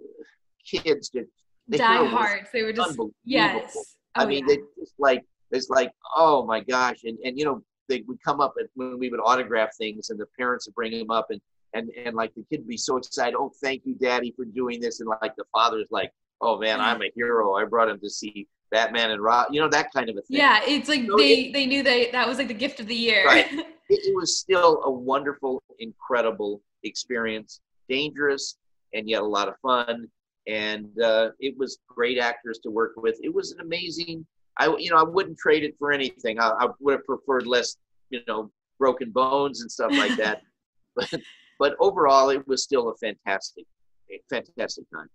Speaker 3: kids that
Speaker 2: they diehards. They were just yes.
Speaker 3: Oh, I mean, yeah. they just like it's like oh my gosh, and and you know they would come up and when we would autograph things, and the parents would bring them up, and and and like the kid would be so excited. Oh, thank you, Daddy, for doing this, and like the father's like, oh man, I'm a hero. I brought him to see Batman and Rob, you know that kind of a thing.
Speaker 2: Yeah, it's like so they it, they knew that that was like the gift of the year.
Speaker 3: Right. [LAUGHS] it, it was still a wonderful, incredible experience. Dangerous, and yet a lot of fun. And uh, it was great actors to work with. It was an amazing. I you know I wouldn't trade it for anything. I, I would have preferred less you know broken bones and stuff like that. [LAUGHS] but but overall, it was still a fantastic, fantastic time.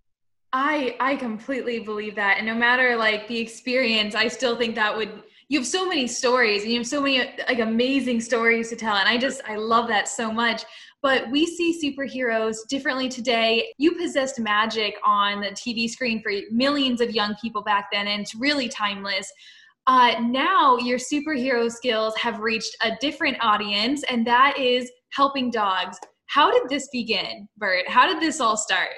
Speaker 2: I I completely believe that, and no matter like the experience, I still think that would. You have so many stories, and you have so many like amazing stories to tell, and I just I love that so much but we see superheroes differently today. You possessed magic on the TV screen for millions of young people back then, and it's really timeless. Uh, now your superhero skills have reached a different audience, and that is helping dogs. How did this begin, Burt? How did this all start?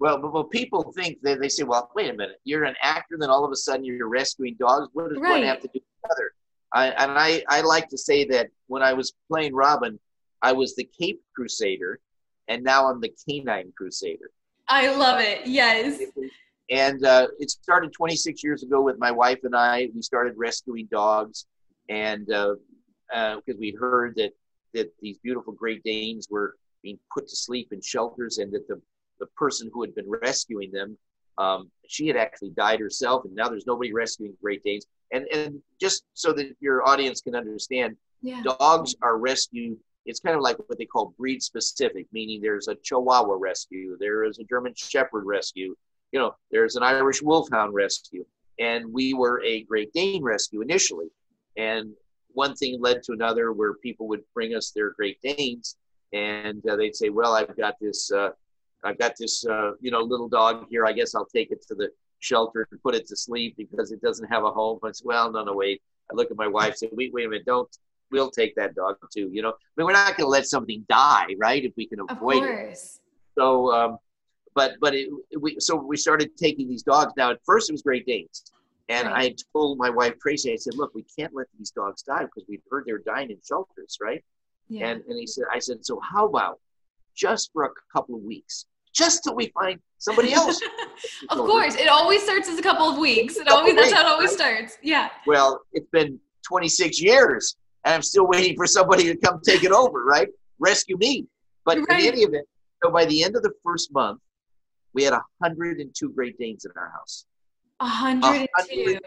Speaker 3: Well, but, well, people think that they say, "Well, wait a minute, you're an actor, then all of a sudden you're rescuing dogs. What does right. one have to do with the other?" I, and I, I like to say that when I was playing Robin, I was the Cape Crusader, and now I'm the Canine Crusader.
Speaker 2: I love it. Yes.
Speaker 3: And uh, it started 26 years ago with my wife and I. We started rescuing dogs, and because uh, uh, we heard that that these beautiful Great Danes were being put to sleep in shelters, and that the the person who had been rescuing them, um, she had actually died herself, and now there's nobody rescuing Great Danes. And and just so that your audience can understand, yeah. dogs are rescued it's kind of like what they call breed specific, meaning there's a Chihuahua rescue, there is a German Shepherd rescue, you know, there's an Irish Wolfhound rescue, and we were a Great Dane rescue initially, and one thing led to another where people would bring us their Great Danes, and uh, they'd say, "Well, I've got this, uh, I've got this, uh, you know, little dog here. I guess I'll take it to the shelter and put it to sleep because it doesn't have a home." I said, "Well, no, no, wait." I look at my wife, and say, "Wait, wait a minute, don't we'll take that dog too. You know, I mean, we're not going to let something die, right? If we can avoid it. So, um, but but it, we so we started taking these dogs. Now, at first, it was Great Danes, and right. I told my wife Tracy, I said, "Look, we can't let these dogs die because we've heard they're dying in shelters, right?" Yeah. And and he said, I said, "So how about just for a couple of weeks, just till we find somebody [LAUGHS] else?"
Speaker 2: of course, it always starts as a couple of weeks. It always that's how it always starts. Yeah.
Speaker 3: Well, it's been 26 years and I'm still waiting for somebody to come take it over, right? Rescue me. But right. in any event, so by the end of the first month, we had 102 Great Danes in our house.
Speaker 2: 102.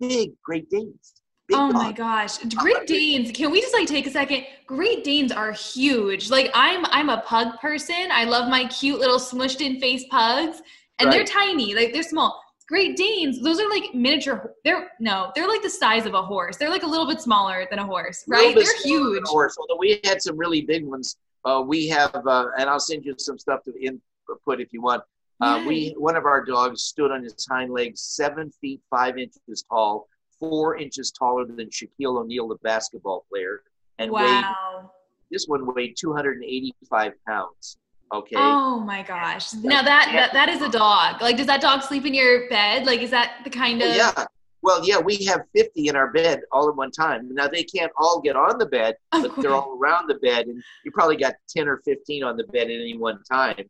Speaker 3: Big Great Danes.
Speaker 2: Oh my gosh. Great Danes. Can we just like take a second? Great Danes are huge. Like I'm I'm a pug person. I love my cute little smushed in face pugs and right. they're tiny. Like they're small. Great Danes, those are like miniature. They're no, they're like the size of a horse. They're like a little bit smaller than a horse, right? They're huge.
Speaker 3: horse. Although we had some really big ones. Uh, we have, uh, and I'll send you some stuff to input if you want. Uh, we one of our dogs stood on his hind legs, seven feet five inches tall, four inches taller than Shaquille O'Neal, the basketball player, and wow. weighed. This one weighed 285 pounds. Okay.
Speaker 2: Oh my gosh. Now that, that that is a dog. Like, does that dog sleep in your bed? Like, is that the kind of?
Speaker 3: yeah. Well, yeah, we have 50 in our bed all at one time. Now they can't all get on the bed, [LAUGHS] but they're all around the bed, and you probably got 10 or 15 on the bed at any one time.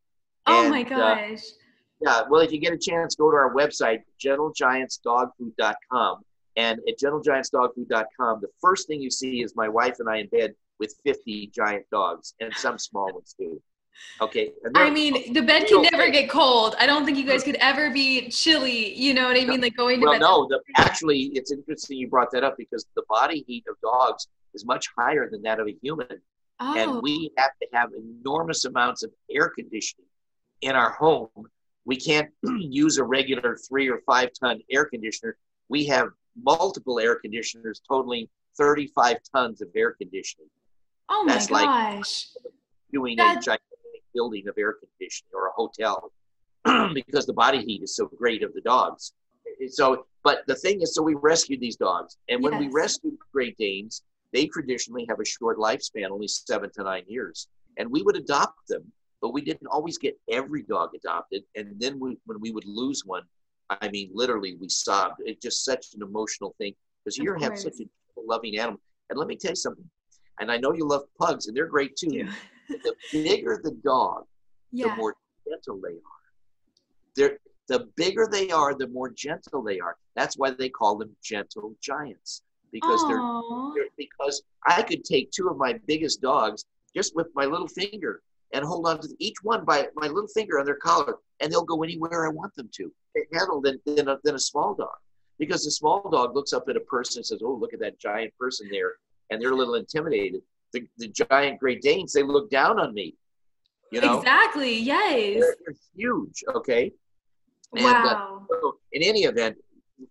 Speaker 2: Oh
Speaker 3: And,
Speaker 2: my
Speaker 3: uh,
Speaker 2: gosh.
Speaker 3: Yeah, well, if you get a chance, go to our website, gentlegiantsdogfood.com. And at gentlegiantsdogfood.com, the first thing you see is my wife and I in bed with 50 giant dogs, and some small ones too. Okay.
Speaker 2: I mean, the bed can never get cold. I don't think you guys could ever be chilly. You know what I mean? Like going to
Speaker 3: well,
Speaker 2: bed.
Speaker 3: no, the, actually, it's interesting you brought that up because the body heat of dogs is much higher than that of a human.
Speaker 2: Oh,
Speaker 3: and we have to have enormous amounts of air conditioning in our home. We can't [CLEARS THROAT] use a regular three or five ton air conditioner. We have multiple air conditioners totaling 35 tons of air conditioning,
Speaker 2: oh my
Speaker 3: that's like-
Speaker 2: gosh.
Speaker 3: doing
Speaker 2: That-
Speaker 3: a gigantic building of air conditioning or a hotel [CLEARS THROAT] because the body heat is so great of the dogs. So, but the thing is, so we rescued these dogs, and when we rescued Great Danes, they traditionally have a short lifespan, only seven to nine years, and we would adopt them, but we didn't always get every dog adopted. And then we, when we would lose one, I mean, literally, we sobbed. It's just such an emotional thing because you have such a loving animal. And let me tell you something. And I know you love pugs, and they're great too.
Speaker 2: Yeah.
Speaker 3: The bigger the dog, the more gentle they are. They're, the bigger they are, the more gentle they are. That's why they call them gentle giants because they're, they're because I could take two of my biggest dogs just with my little finger and hold on to each one by my little finger on their collar, and they'll go anywhere I want them to. Handle than, than, a, than a small dog because the small dog looks up at a person and says, "Oh, look at that giant person there," and they're a little intimidated. The, the giant Great Danes, they look down on me. You know,
Speaker 2: Exactly. Yes.
Speaker 3: they're, they're huge. Okay. And, uh,
Speaker 2: Wow.
Speaker 3: so in any event,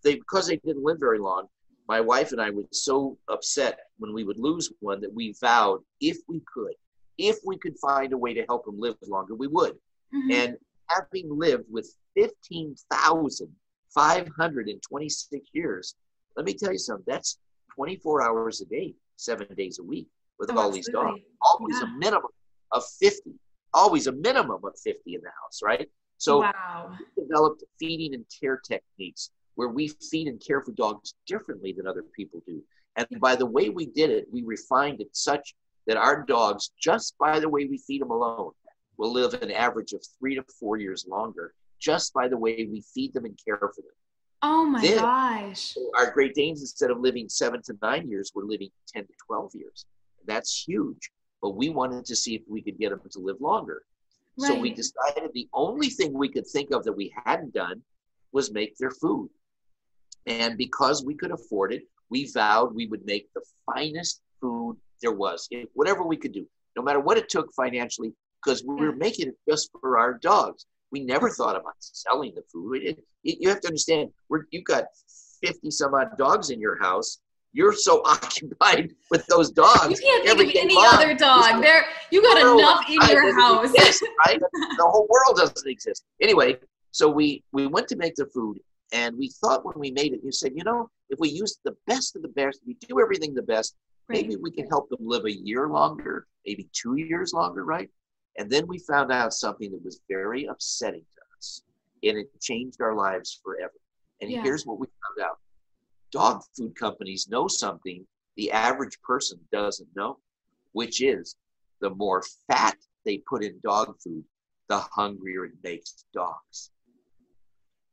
Speaker 3: they because they didn't live very long, my wife and I were so upset when we would lose one that we vowed if we could, if we could find a way to help them live longer, we would.
Speaker 2: Mhm.
Speaker 3: And having lived with 15,526 years, let me tell you something, that's 24 hours a day, seven days a week with
Speaker 2: Oh,
Speaker 3: all these dogs. Always
Speaker 2: Yeah.
Speaker 3: a minimum of 50, always a minimum of 50 in the house, right? So
Speaker 2: wow.
Speaker 3: we developed feeding and care techniques where we feed and care for dogs differently than other people do. And by the way we did it, we refined it such that our dogs, just by the way we feed them alone, will live an average of three to four years longer, just by the way we feed them and care for them.
Speaker 2: Oh my
Speaker 3: Then-
Speaker 2: gosh.
Speaker 3: Our Great Danes, instead of living seven to nine years, were living 10 to 12 years. That's huge. But we wanted to see if we could get them to live longer. So we decided the only thing we could think of that we hadn't done was make their food. And because we could afford it, we vowed we would make the finest food there was, whatever we could do, no matter what it took financially, because we were making it just for our dogs. We never thought about selling the food. You have to understand, we're, you've got 50 some odd dogs in your house. You're so [LAUGHS] occupied with those dogs.
Speaker 2: You can't think of any
Speaker 3: long.
Speaker 2: other dog. There, you got enough in your house.
Speaker 3: exist, right? [LAUGHS] the whole world doesn't exist. Anyway, so we we went to make the food, and we thought when we made it, you said, you know, if we use the best of the best, we do everything the best, maybe we can help them live a year longer, maybe two years longer, right? And then we found out something that was very upsetting to us, and it changed our lives forever. And
Speaker 2: Yeah.
Speaker 3: here's what we found out: dog food companies know something the average person doesn't know, which is the more fat they put in dog food, the hungrier it makes dogs.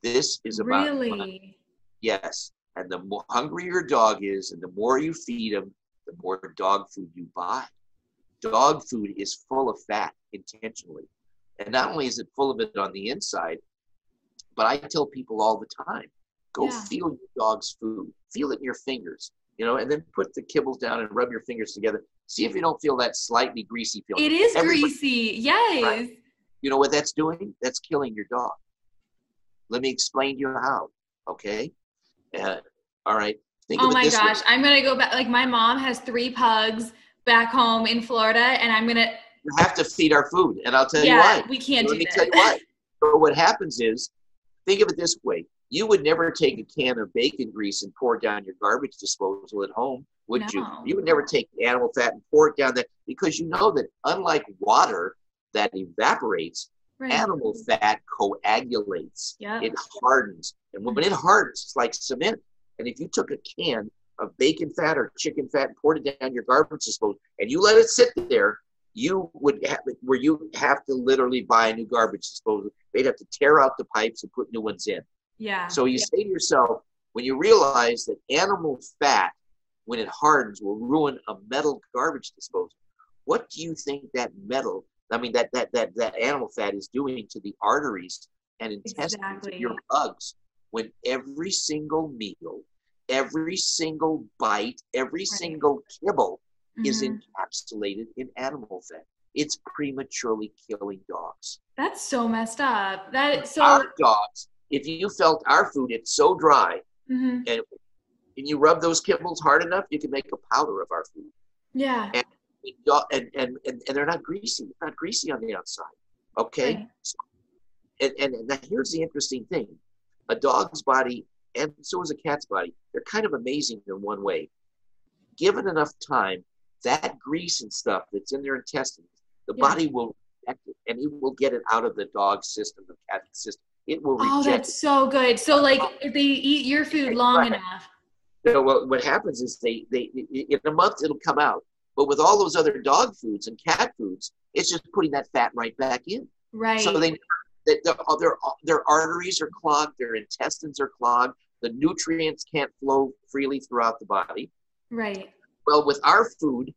Speaker 3: This is about
Speaker 2: really.
Speaker 3: yes, and the more hungrier your dog is, and the more you feed them, the more dog food you buy. Dog food is full of fat intentionally, and not only is it full of it on the inside, but I tell people all the time, go
Speaker 2: Yeah.
Speaker 3: feel your dog's food, feel it in your fingers, you know, and then put the kibbles down and rub your fingers together. See if you don't feel that slightly greasy feeling.
Speaker 2: It is
Speaker 3: Everybody-
Speaker 2: greasy. Yes.
Speaker 3: Right. You know what that's doing? That's killing your dog. Let me explain to you how. Okay. Uh, all right. Think
Speaker 2: Oh my
Speaker 3: this way.
Speaker 2: gosh. I'm going to go back. Like, my mom has three pugs back home in Florida, and I'm going to,
Speaker 3: You have to feed our food, and I'll tell you
Speaker 2: yeah,
Speaker 3: why.
Speaker 2: we can't
Speaker 3: Let
Speaker 2: do
Speaker 3: me
Speaker 2: that.
Speaker 3: tell you why. So what happens is, think of it this way: you would never take a can of bacon grease and pour it down your garbage disposal at home, would you?
Speaker 2: No.
Speaker 3: You would never take animal fat and pour it down there because you know that unlike water, that evaporates.
Speaker 2: Right.
Speaker 3: Animal fat coagulates.
Speaker 2: Yeah.
Speaker 3: It hardens. And when mm. it hardens, it's like cement. And if you took a can of bacon fat or chicken fat and poured it down your garbage disposal and you let it sit there, you would have where you have to literally buy a new garbage disposal. They'd have to tear out the pipes and put new ones in.
Speaker 2: Yeah.
Speaker 3: So you say to yourself, when you realize that animal fat, when it hardens, will ruin a metal garbage disposal, what do you think that metal, I mean, that that that that animal fat is doing to the arteries and intestines
Speaker 2: Exactly.
Speaker 3: of your bugs when every single meal, every single bite, every single kibble is
Speaker 2: Mhm.
Speaker 3: encapsulated in animal fat. It's prematurely killing dogs.
Speaker 2: That's so messed up. That so.
Speaker 3: our dogs, if you felt our food, it's so dry,
Speaker 2: Mhm.
Speaker 3: and and you rub those kibbles hard enough, you can make a powder of our food.
Speaker 2: Yeah.
Speaker 3: And, and, and, and, and they're not greasy, It's not greasy on the outside. Okay?
Speaker 2: Right.
Speaker 3: And, and, and now here's the interesting thing a dog's body, and so is a cat's body, they're kind of amazing in one way. Given enough time, that grease and stuff that's in their intestines, the
Speaker 2: Yeah.
Speaker 3: body will reject it and it will get it out of the dog's system, the cat's system. It will
Speaker 2: Oh,
Speaker 3: reject
Speaker 2: that's so good. So like if they eat your food long
Speaker 3: Right.
Speaker 2: enough.
Speaker 3: So uh, what, what happens is they, they in a month it'll come out. But with all those other dog foods and cat foods, it's just putting that fat right back in.
Speaker 2: Right.
Speaker 3: So they that their, their their arteries are clogged, their intestines are clogged, the nutrients can't flow freely throughout the body.
Speaker 2: right.
Speaker 3: Well, with our food,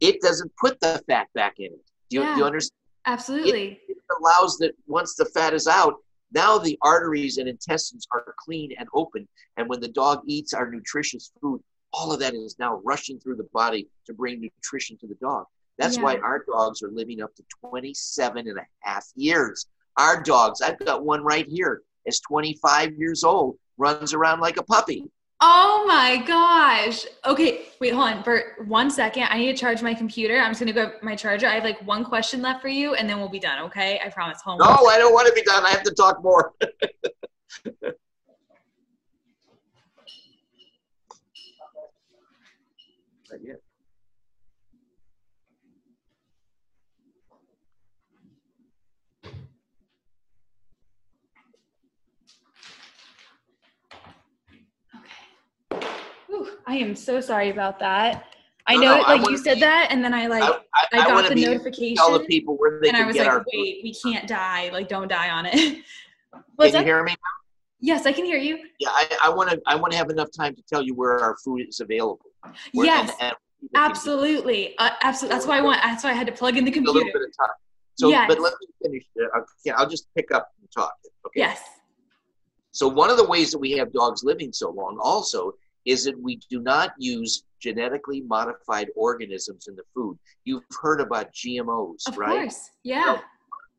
Speaker 3: it doesn't put the fat back in it. Do you, do you understand?
Speaker 2: Absolutely.
Speaker 3: It allows that once the fat is out, now the arteries and intestines are clean and open. And when the dog eats our nutritious food, all of that is now rushing through the body to bring nutrition to the dog. That's why our dogs are living up to 27 and a half years. Our dogs, I've got one right here, is 25 years old, runs around like a puppy.
Speaker 2: Oh my gosh. Okay, wait, hold on. For one second, I need to charge my computer. I'm just gonna go my charger. I have like one question left for you, and then we'll be done. Okay, I promise. Hold.
Speaker 3: No, I don't want to be done. I have to talk more. [LAUGHS] Not yet.
Speaker 2: Okay. Whew, I am so sorry about that. I
Speaker 3: No,
Speaker 2: know,
Speaker 3: no, I
Speaker 2: like you said
Speaker 3: be-
Speaker 2: that, and then I like
Speaker 3: I, I,
Speaker 2: I, got the notification,
Speaker 3: tell the people where they
Speaker 2: and I was like, wait, we can't die. Like, don't die on it. [LAUGHS] What's
Speaker 3: Can you hear me?
Speaker 2: Yes, I can hear you.
Speaker 3: Yeah, I, I want to. I want to have enough time to tell you where our food is available. Where,
Speaker 2: yes,
Speaker 3: and- and people can get
Speaker 2: absolutely, uh, absolutely. That's why I want. That's why I had to plug in the computer.
Speaker 3: A little bit of time. So,
Speaker 2: Yes.
Speaker 3: but let me finish. okay, I'll just pick up and talk. Okay.
Speaker 2: Yes.
Speaker 3: So one of the ways that we have dogs living so long also is that we do not use genetically modified organisms in the food. You've heard about GMOs,
Speaker 2: Of
Speaker 3: right?
Speaker 2: Of course. Yeah.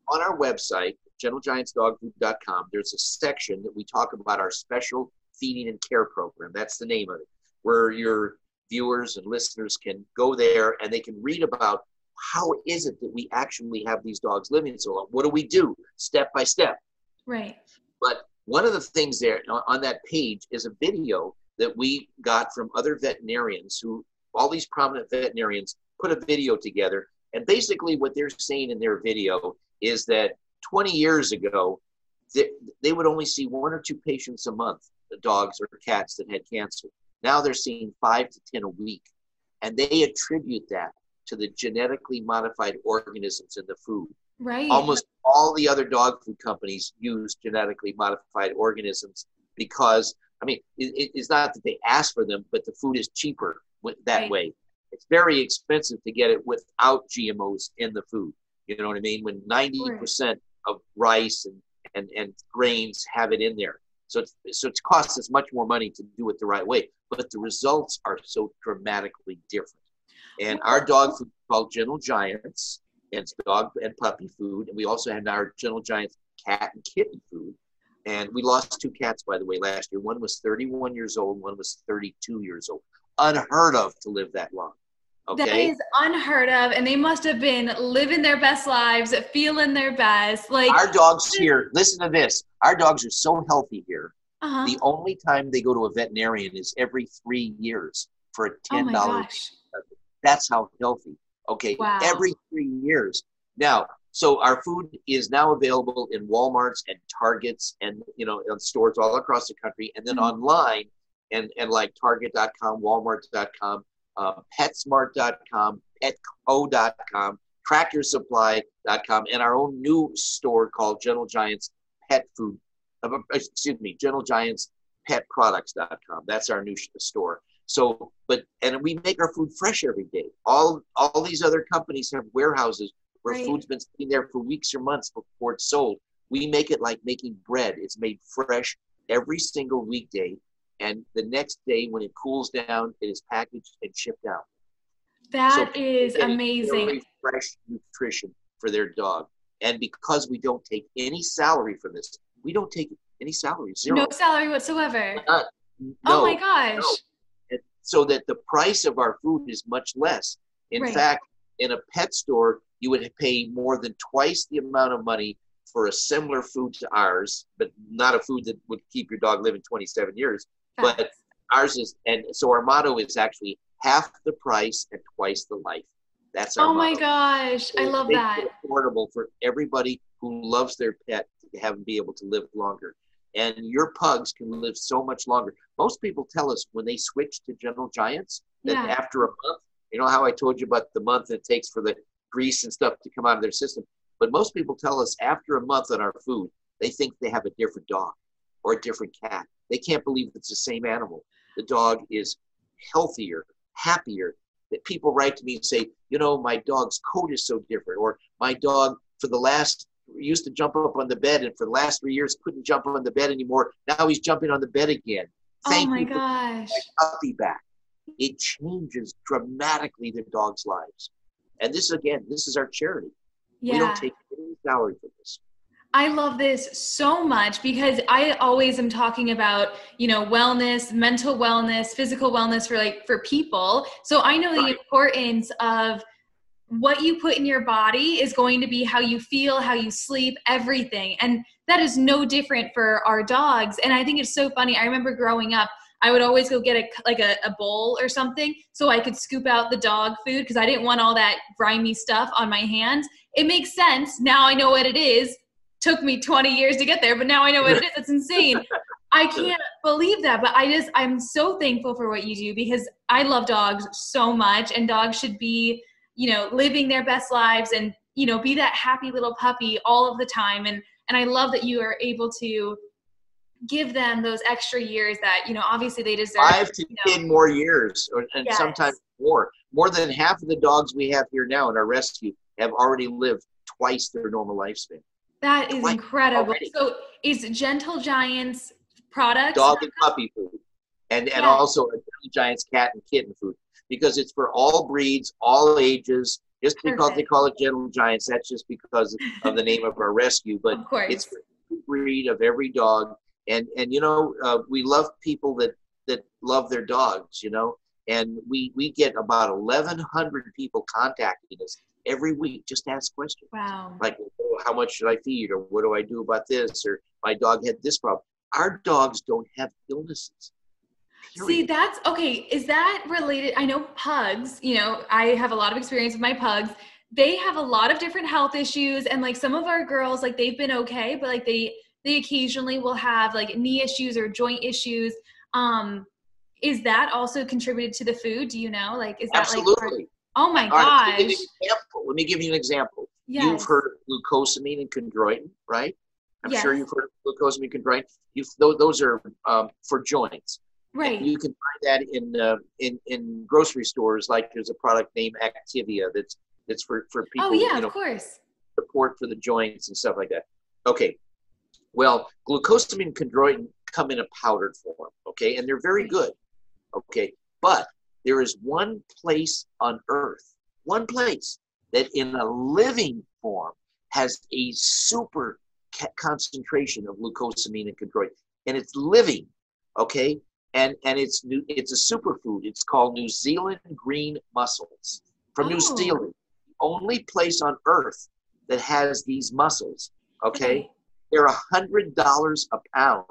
Speaker 3: On our website, gentlegiantsdogfood.com, there's a section that we talk about our special feeding and care program. That's the name of it, where your viewers and listeners can go there and they can read about how is it that we actually have these dogs living so long? What do we do step by step?
Speaker 2: Right.
Speaker 3: But one of the things there on- on that page is a video that we got from other veterinarians who, all these prominent veterinarians, put a video together. And basically, what they're saying in their video is that 20 years ago, they, they would only see one or two patients a month, dogs or cats that had cancer. Now they're seeing five to 10 a week. And they attribute that to the genetically modified organisms in the food
Speaker 2: Right.
Speaker 3: almost all the other dog food companies use genetically modified organisms because i mean it, it- it's not that they ask for them but the food is cheaper with, that
Speaker 2: Right.
Speaker 3: way it's very expensive to get it without gmos in the food you know what i mean when 90% of rice and, and, and grains have it in there so it's, so it costs us much more money to do it the right way but the results are so dramatically different and our dog food is called gentle giants and it's dog and puppy food. And we also have our Gentle Giants cat and kitten food. And we lost two cats, by the way, last year. One was 31 years old, one was 32 years old. Unheard of to live that long. Okay.
Speaker 2: is unheard of, and they must have been living their best lives, feeling their best. Like,
Speaker 3: our dogs here, listen to this. Our dogs are so healthy here.
Speaker 2: uh-huh.
Speaker 3: The only time they go to a veterinarian is every three years for a
Speaker 2: oh
Speaker 3: $10.
Speaker 2: my gosh.
Speaker 3: That's how healthy. Okay.
Speaker 2: Wow.
Speaker 3: Every three years. Now, So our food is now available in WalMarts and Targets and you know in stores all across the country, and then mm-hmm. online and and like Target.com, Walmart.com, uh, PetSmart.com, Petco.com, TractorSupply.com, and our own new store called Gentle Giants Pet Food. Uh, excuse me, Gentle Giants Petproducts.com. That's our new store. So, but and we make our food fresh every day. All all these other companies have warehouses where right. food's been sitting there for weeks or months before it's sold. We make it like making bread. It's made fresh every single weekday, and the next day when it cools down, it is packaged and shipped out.
Speaker 2: That so is amazing.
Speaker 3: Fresh nutrition for their dog, and because we don't take any salary from this, we don't take any salary. Zero.
Speaker 2: No salary whatsoever. Uh, no, oh my gosh.
Speaker 3: No. So that the price of our food is much less. In right. fact, in a pet store, you would pay more than twice the amount of money for a similar food to ours, but not a food that would keep your dog living 27 years. But ours is, and so our motto is actually half the price and twice the life. That's our
Speaker 2: Oh
Speaker 3: motto.
Speaker 2: my gosh, so I love that.
Speaker 3: affordable for everybody who loves their pet to have them be able to live longer. And your pugs can live so much longer. Most people tell us when they switch to Gentle Giants that yeah. after a month, you know how I told you about the month it takes for the grease and stuff to come out of their system. But most people tell us after a month on our food, they think they have a different dog or a different cat. They can't believe it's the same animal. The dog is healthier, happier. That people write to me and say, you know, my dog's coat is so different, or my dog for the last used to jump up on the bed and for the last three years couldn't jump on the bed anymore. Now he's jumping on the bed again.
Speaker 2: Oh Thank oh my gosh.
Speaker 3: puppy back. It changes dramatically the dog's lives. And this again, this is our charity. Yeah. We don't take any salary for this.
Speaker 2: I love this so much because I always am talking about, you know, wellness, mental wellness, physical wellness for like for people. So I know right. the importance of what you put in your body is going to be how you feel, how you sleep, everything. And that is no different for our dogs. And I think it's so funny. I remember growing up, I would always go get a like a, a bowl or something so I could scoop out the dog food because I didn't want all that grimy stuff on my hands. It makes sense. Now I know what it is. Took me 20 years to get there, but now I know what it is. It's insane. [LAUGHS] I can't believe that, but I just I'm so thankful for what you do because I love dogs so much and dogs should be, you know, living their best lives and, you know, be that happy little puppy all of the time and and I love that you are able to give them those extra years that you know obviously they deserve
Speaker 3: five to you know. ten more years or, and yes. sometimes more. More than half of the dogs we have here now in our rescue have already lived twice their normal lifespan.
Speaker 2: That is twice incredible. already. so is gentle giants product
Speaker 3: dog and puppy food. And and also a gentle giants cat and kitten food. Because it's for all breeds all ages. Just Perfect. because they call it gentle giants that's just because of the name of our rescue. But it's for breed of every dog and and you know uh, we love people that that love their dogs you know and we we get about 1100 people contacting us every week just ask questions
Speaker 2: wow
Speaker 3: like oh, how much should i feed or what do i do about this or my dog had this problem our dogs don't have illnesses
Speaker 2: Period. See, that's okay. Is that related? I know pugs, you know, I have a lot of experience with my pugs. They have a lot of different health issues. And like some of our girls, like they've been okay, but like they they occasionally will have like knee issues or joint issues. Um, is that also contributed to the food? Do you know? Like, is that
Speaker 3: Absolutely.
Speaker 2: like? oh my gosh.
Speaker 3: Let me, let me give you an example. Yes. You've heard of glucosamine and chondroitin, right? I'm yes. sure you've heard of glucosamine and chondroitin. You've, those are um, for joints.
Speaker 2: Right.
Speaker 3: And you can find that in uh, in in grocery stores. Like there's a product named Activia that's that's for for people.
Speaker 2: Oh yeah,
Speaker 3: you know,
Speaker 2: of course.
Speaker 3: Support for the joints and stuff like that. Okay, well, glucosamine and chondroitin come in a powdered form, okay, and they're very good, okay. But there is one place on earth, one place that in a living form has a super concentration of glucosamine and chondroitin, and it's living, okay, and and it's new, it's a superfood. It's called New Zealand green mussels from oh. New Zealand, only place on earth that has these mussels, okay. okay they're a hundred dollars a pound,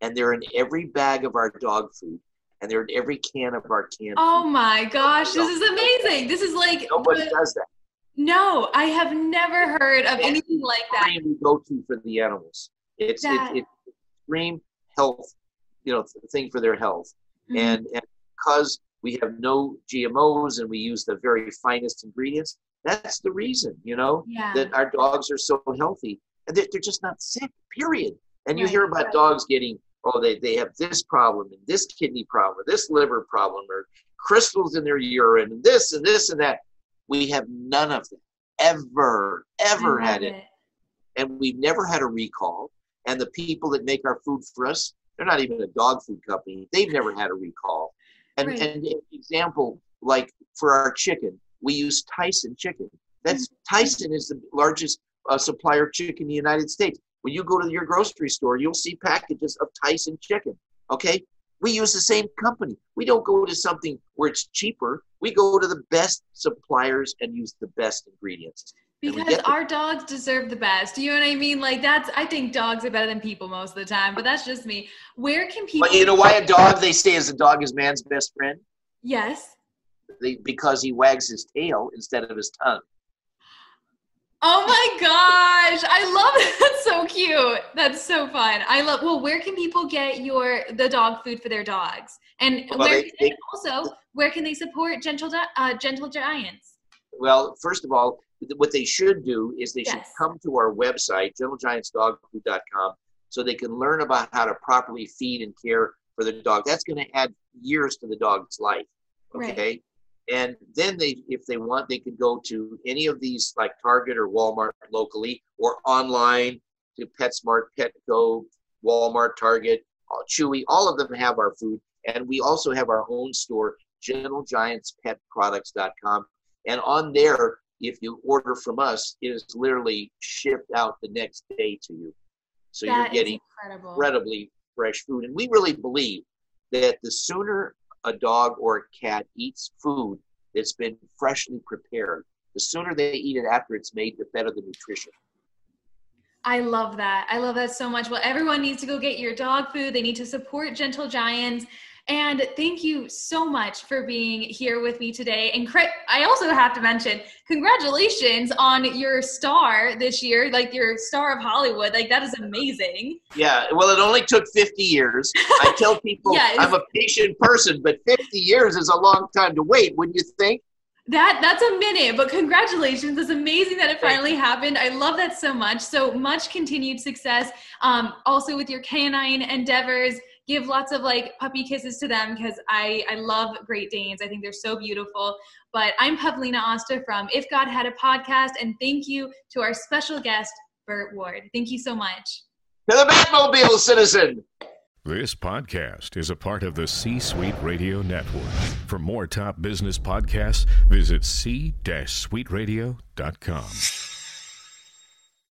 Speaker 3: and they're in every bag of our dog food, and they're in every can of our can.
Speaker 2: Oh food. my gosh, this is amazing! This is like
Speaker 3: nobody does that.
Speaker 2: No, I have never heard of anything like that.
Speaker 3: We go to for the animals. It's that. it's extreme health, you know, thing for their health, mm-hmm. and and because we have no GMOs and we use the very finest ingredients. That's the reason, you know, yeah. that our dogs are so healthy they're, they're just not sick. Period. And you right. hear about dogs getting oh they, they have this problem and this kidney problem or this liver problem or crystals in their urine and this and this and that. We have none of them ever, ever had it. it. And we've never had a recall. And the people that make our food for us, they're not even a dog food company. They've never had a recall. And, right. and an example, like for our chicken, we use Tyson chicken. That's mm-hmm. Tyson is the largest uh, supplier of chicken in the United States. When you go to your grocery store, you'll see packages of Tyson chicken. Okay, we use the same company. We don't go to something where it's cheaper. We go to the best suppliers and use the best ingredients.
Speaker 2: Because our dogs deserve the best. Do you know what I mean? Like that's I think dogs are better than people most of the time, but that's just me. Where can people
Speaker 3: But you know why a dog they say is a dog is man's best friend?
Speaker 2: Yes.
Speaker 3: They, because he wags his tail instead of his tongue.
Speaker 2: Oh my gosh. I love [LAUGHS] it. That's so cute. That's so fun. I love well, where can people get your the dog food for their dogs? And well, where they, they, also where can they support gentle uh, gentle giants?
Speaker 3: Well, first of all, what they should do is they yes. should come to our website, gentlegiantsdogfood.com, so they can learn about how to properly feed and care for the dog. That's going to add years to the dog's life. Okay. Right. And then they, if they want, they could go to any of these like Target or Walmart locally or online to PetSmart, Petco, Walmart, Target, uh, Chewy. All of them have our food. And we also have our own store, gentlegiantspetproducts.com. And on there, if you order from us, it is literally shipped out the next day to you. So that you're getting incredible. incredibly fresh food. And we really believe that the sooner a dog or a cat eats food that's been freshly prepared, the sooner they eat it after it's made, the better the nutrition.
Speaker 2: I love that. I love that so much. Well, everyone needs to go get your dog food. They need to support Gentle Giants. And thank you so much for being here with me today. And I also have to mention, congratulations on your star this year, like your star of Hollywood. Like that is amazing.
Speaker 3: Yeah. Well, it only took 50 years. I [LAUGHS] tell people yeah, I'm a patient person, but 50 years is a long time to wait, wouldn't you think?
Speaker 2: That that's a minute, but congratulations! It's amazing that it finally happened. I love that so much. So much continued success. Um, also with your canine endeavors give lots of like puppy kisses to them because I, I love Great Danes. I think they're so beautiful. But I'm Pavlina Osta from If God Had a Podcast, and thank you to our special guest, Burt Ward. Thank you so much.
Speaker 3: To the Batmobile citizen.
Speaker 4: This podcast is a part of the C Suite Radio Network. For more top business podcasts, visit c-suiteradio.com.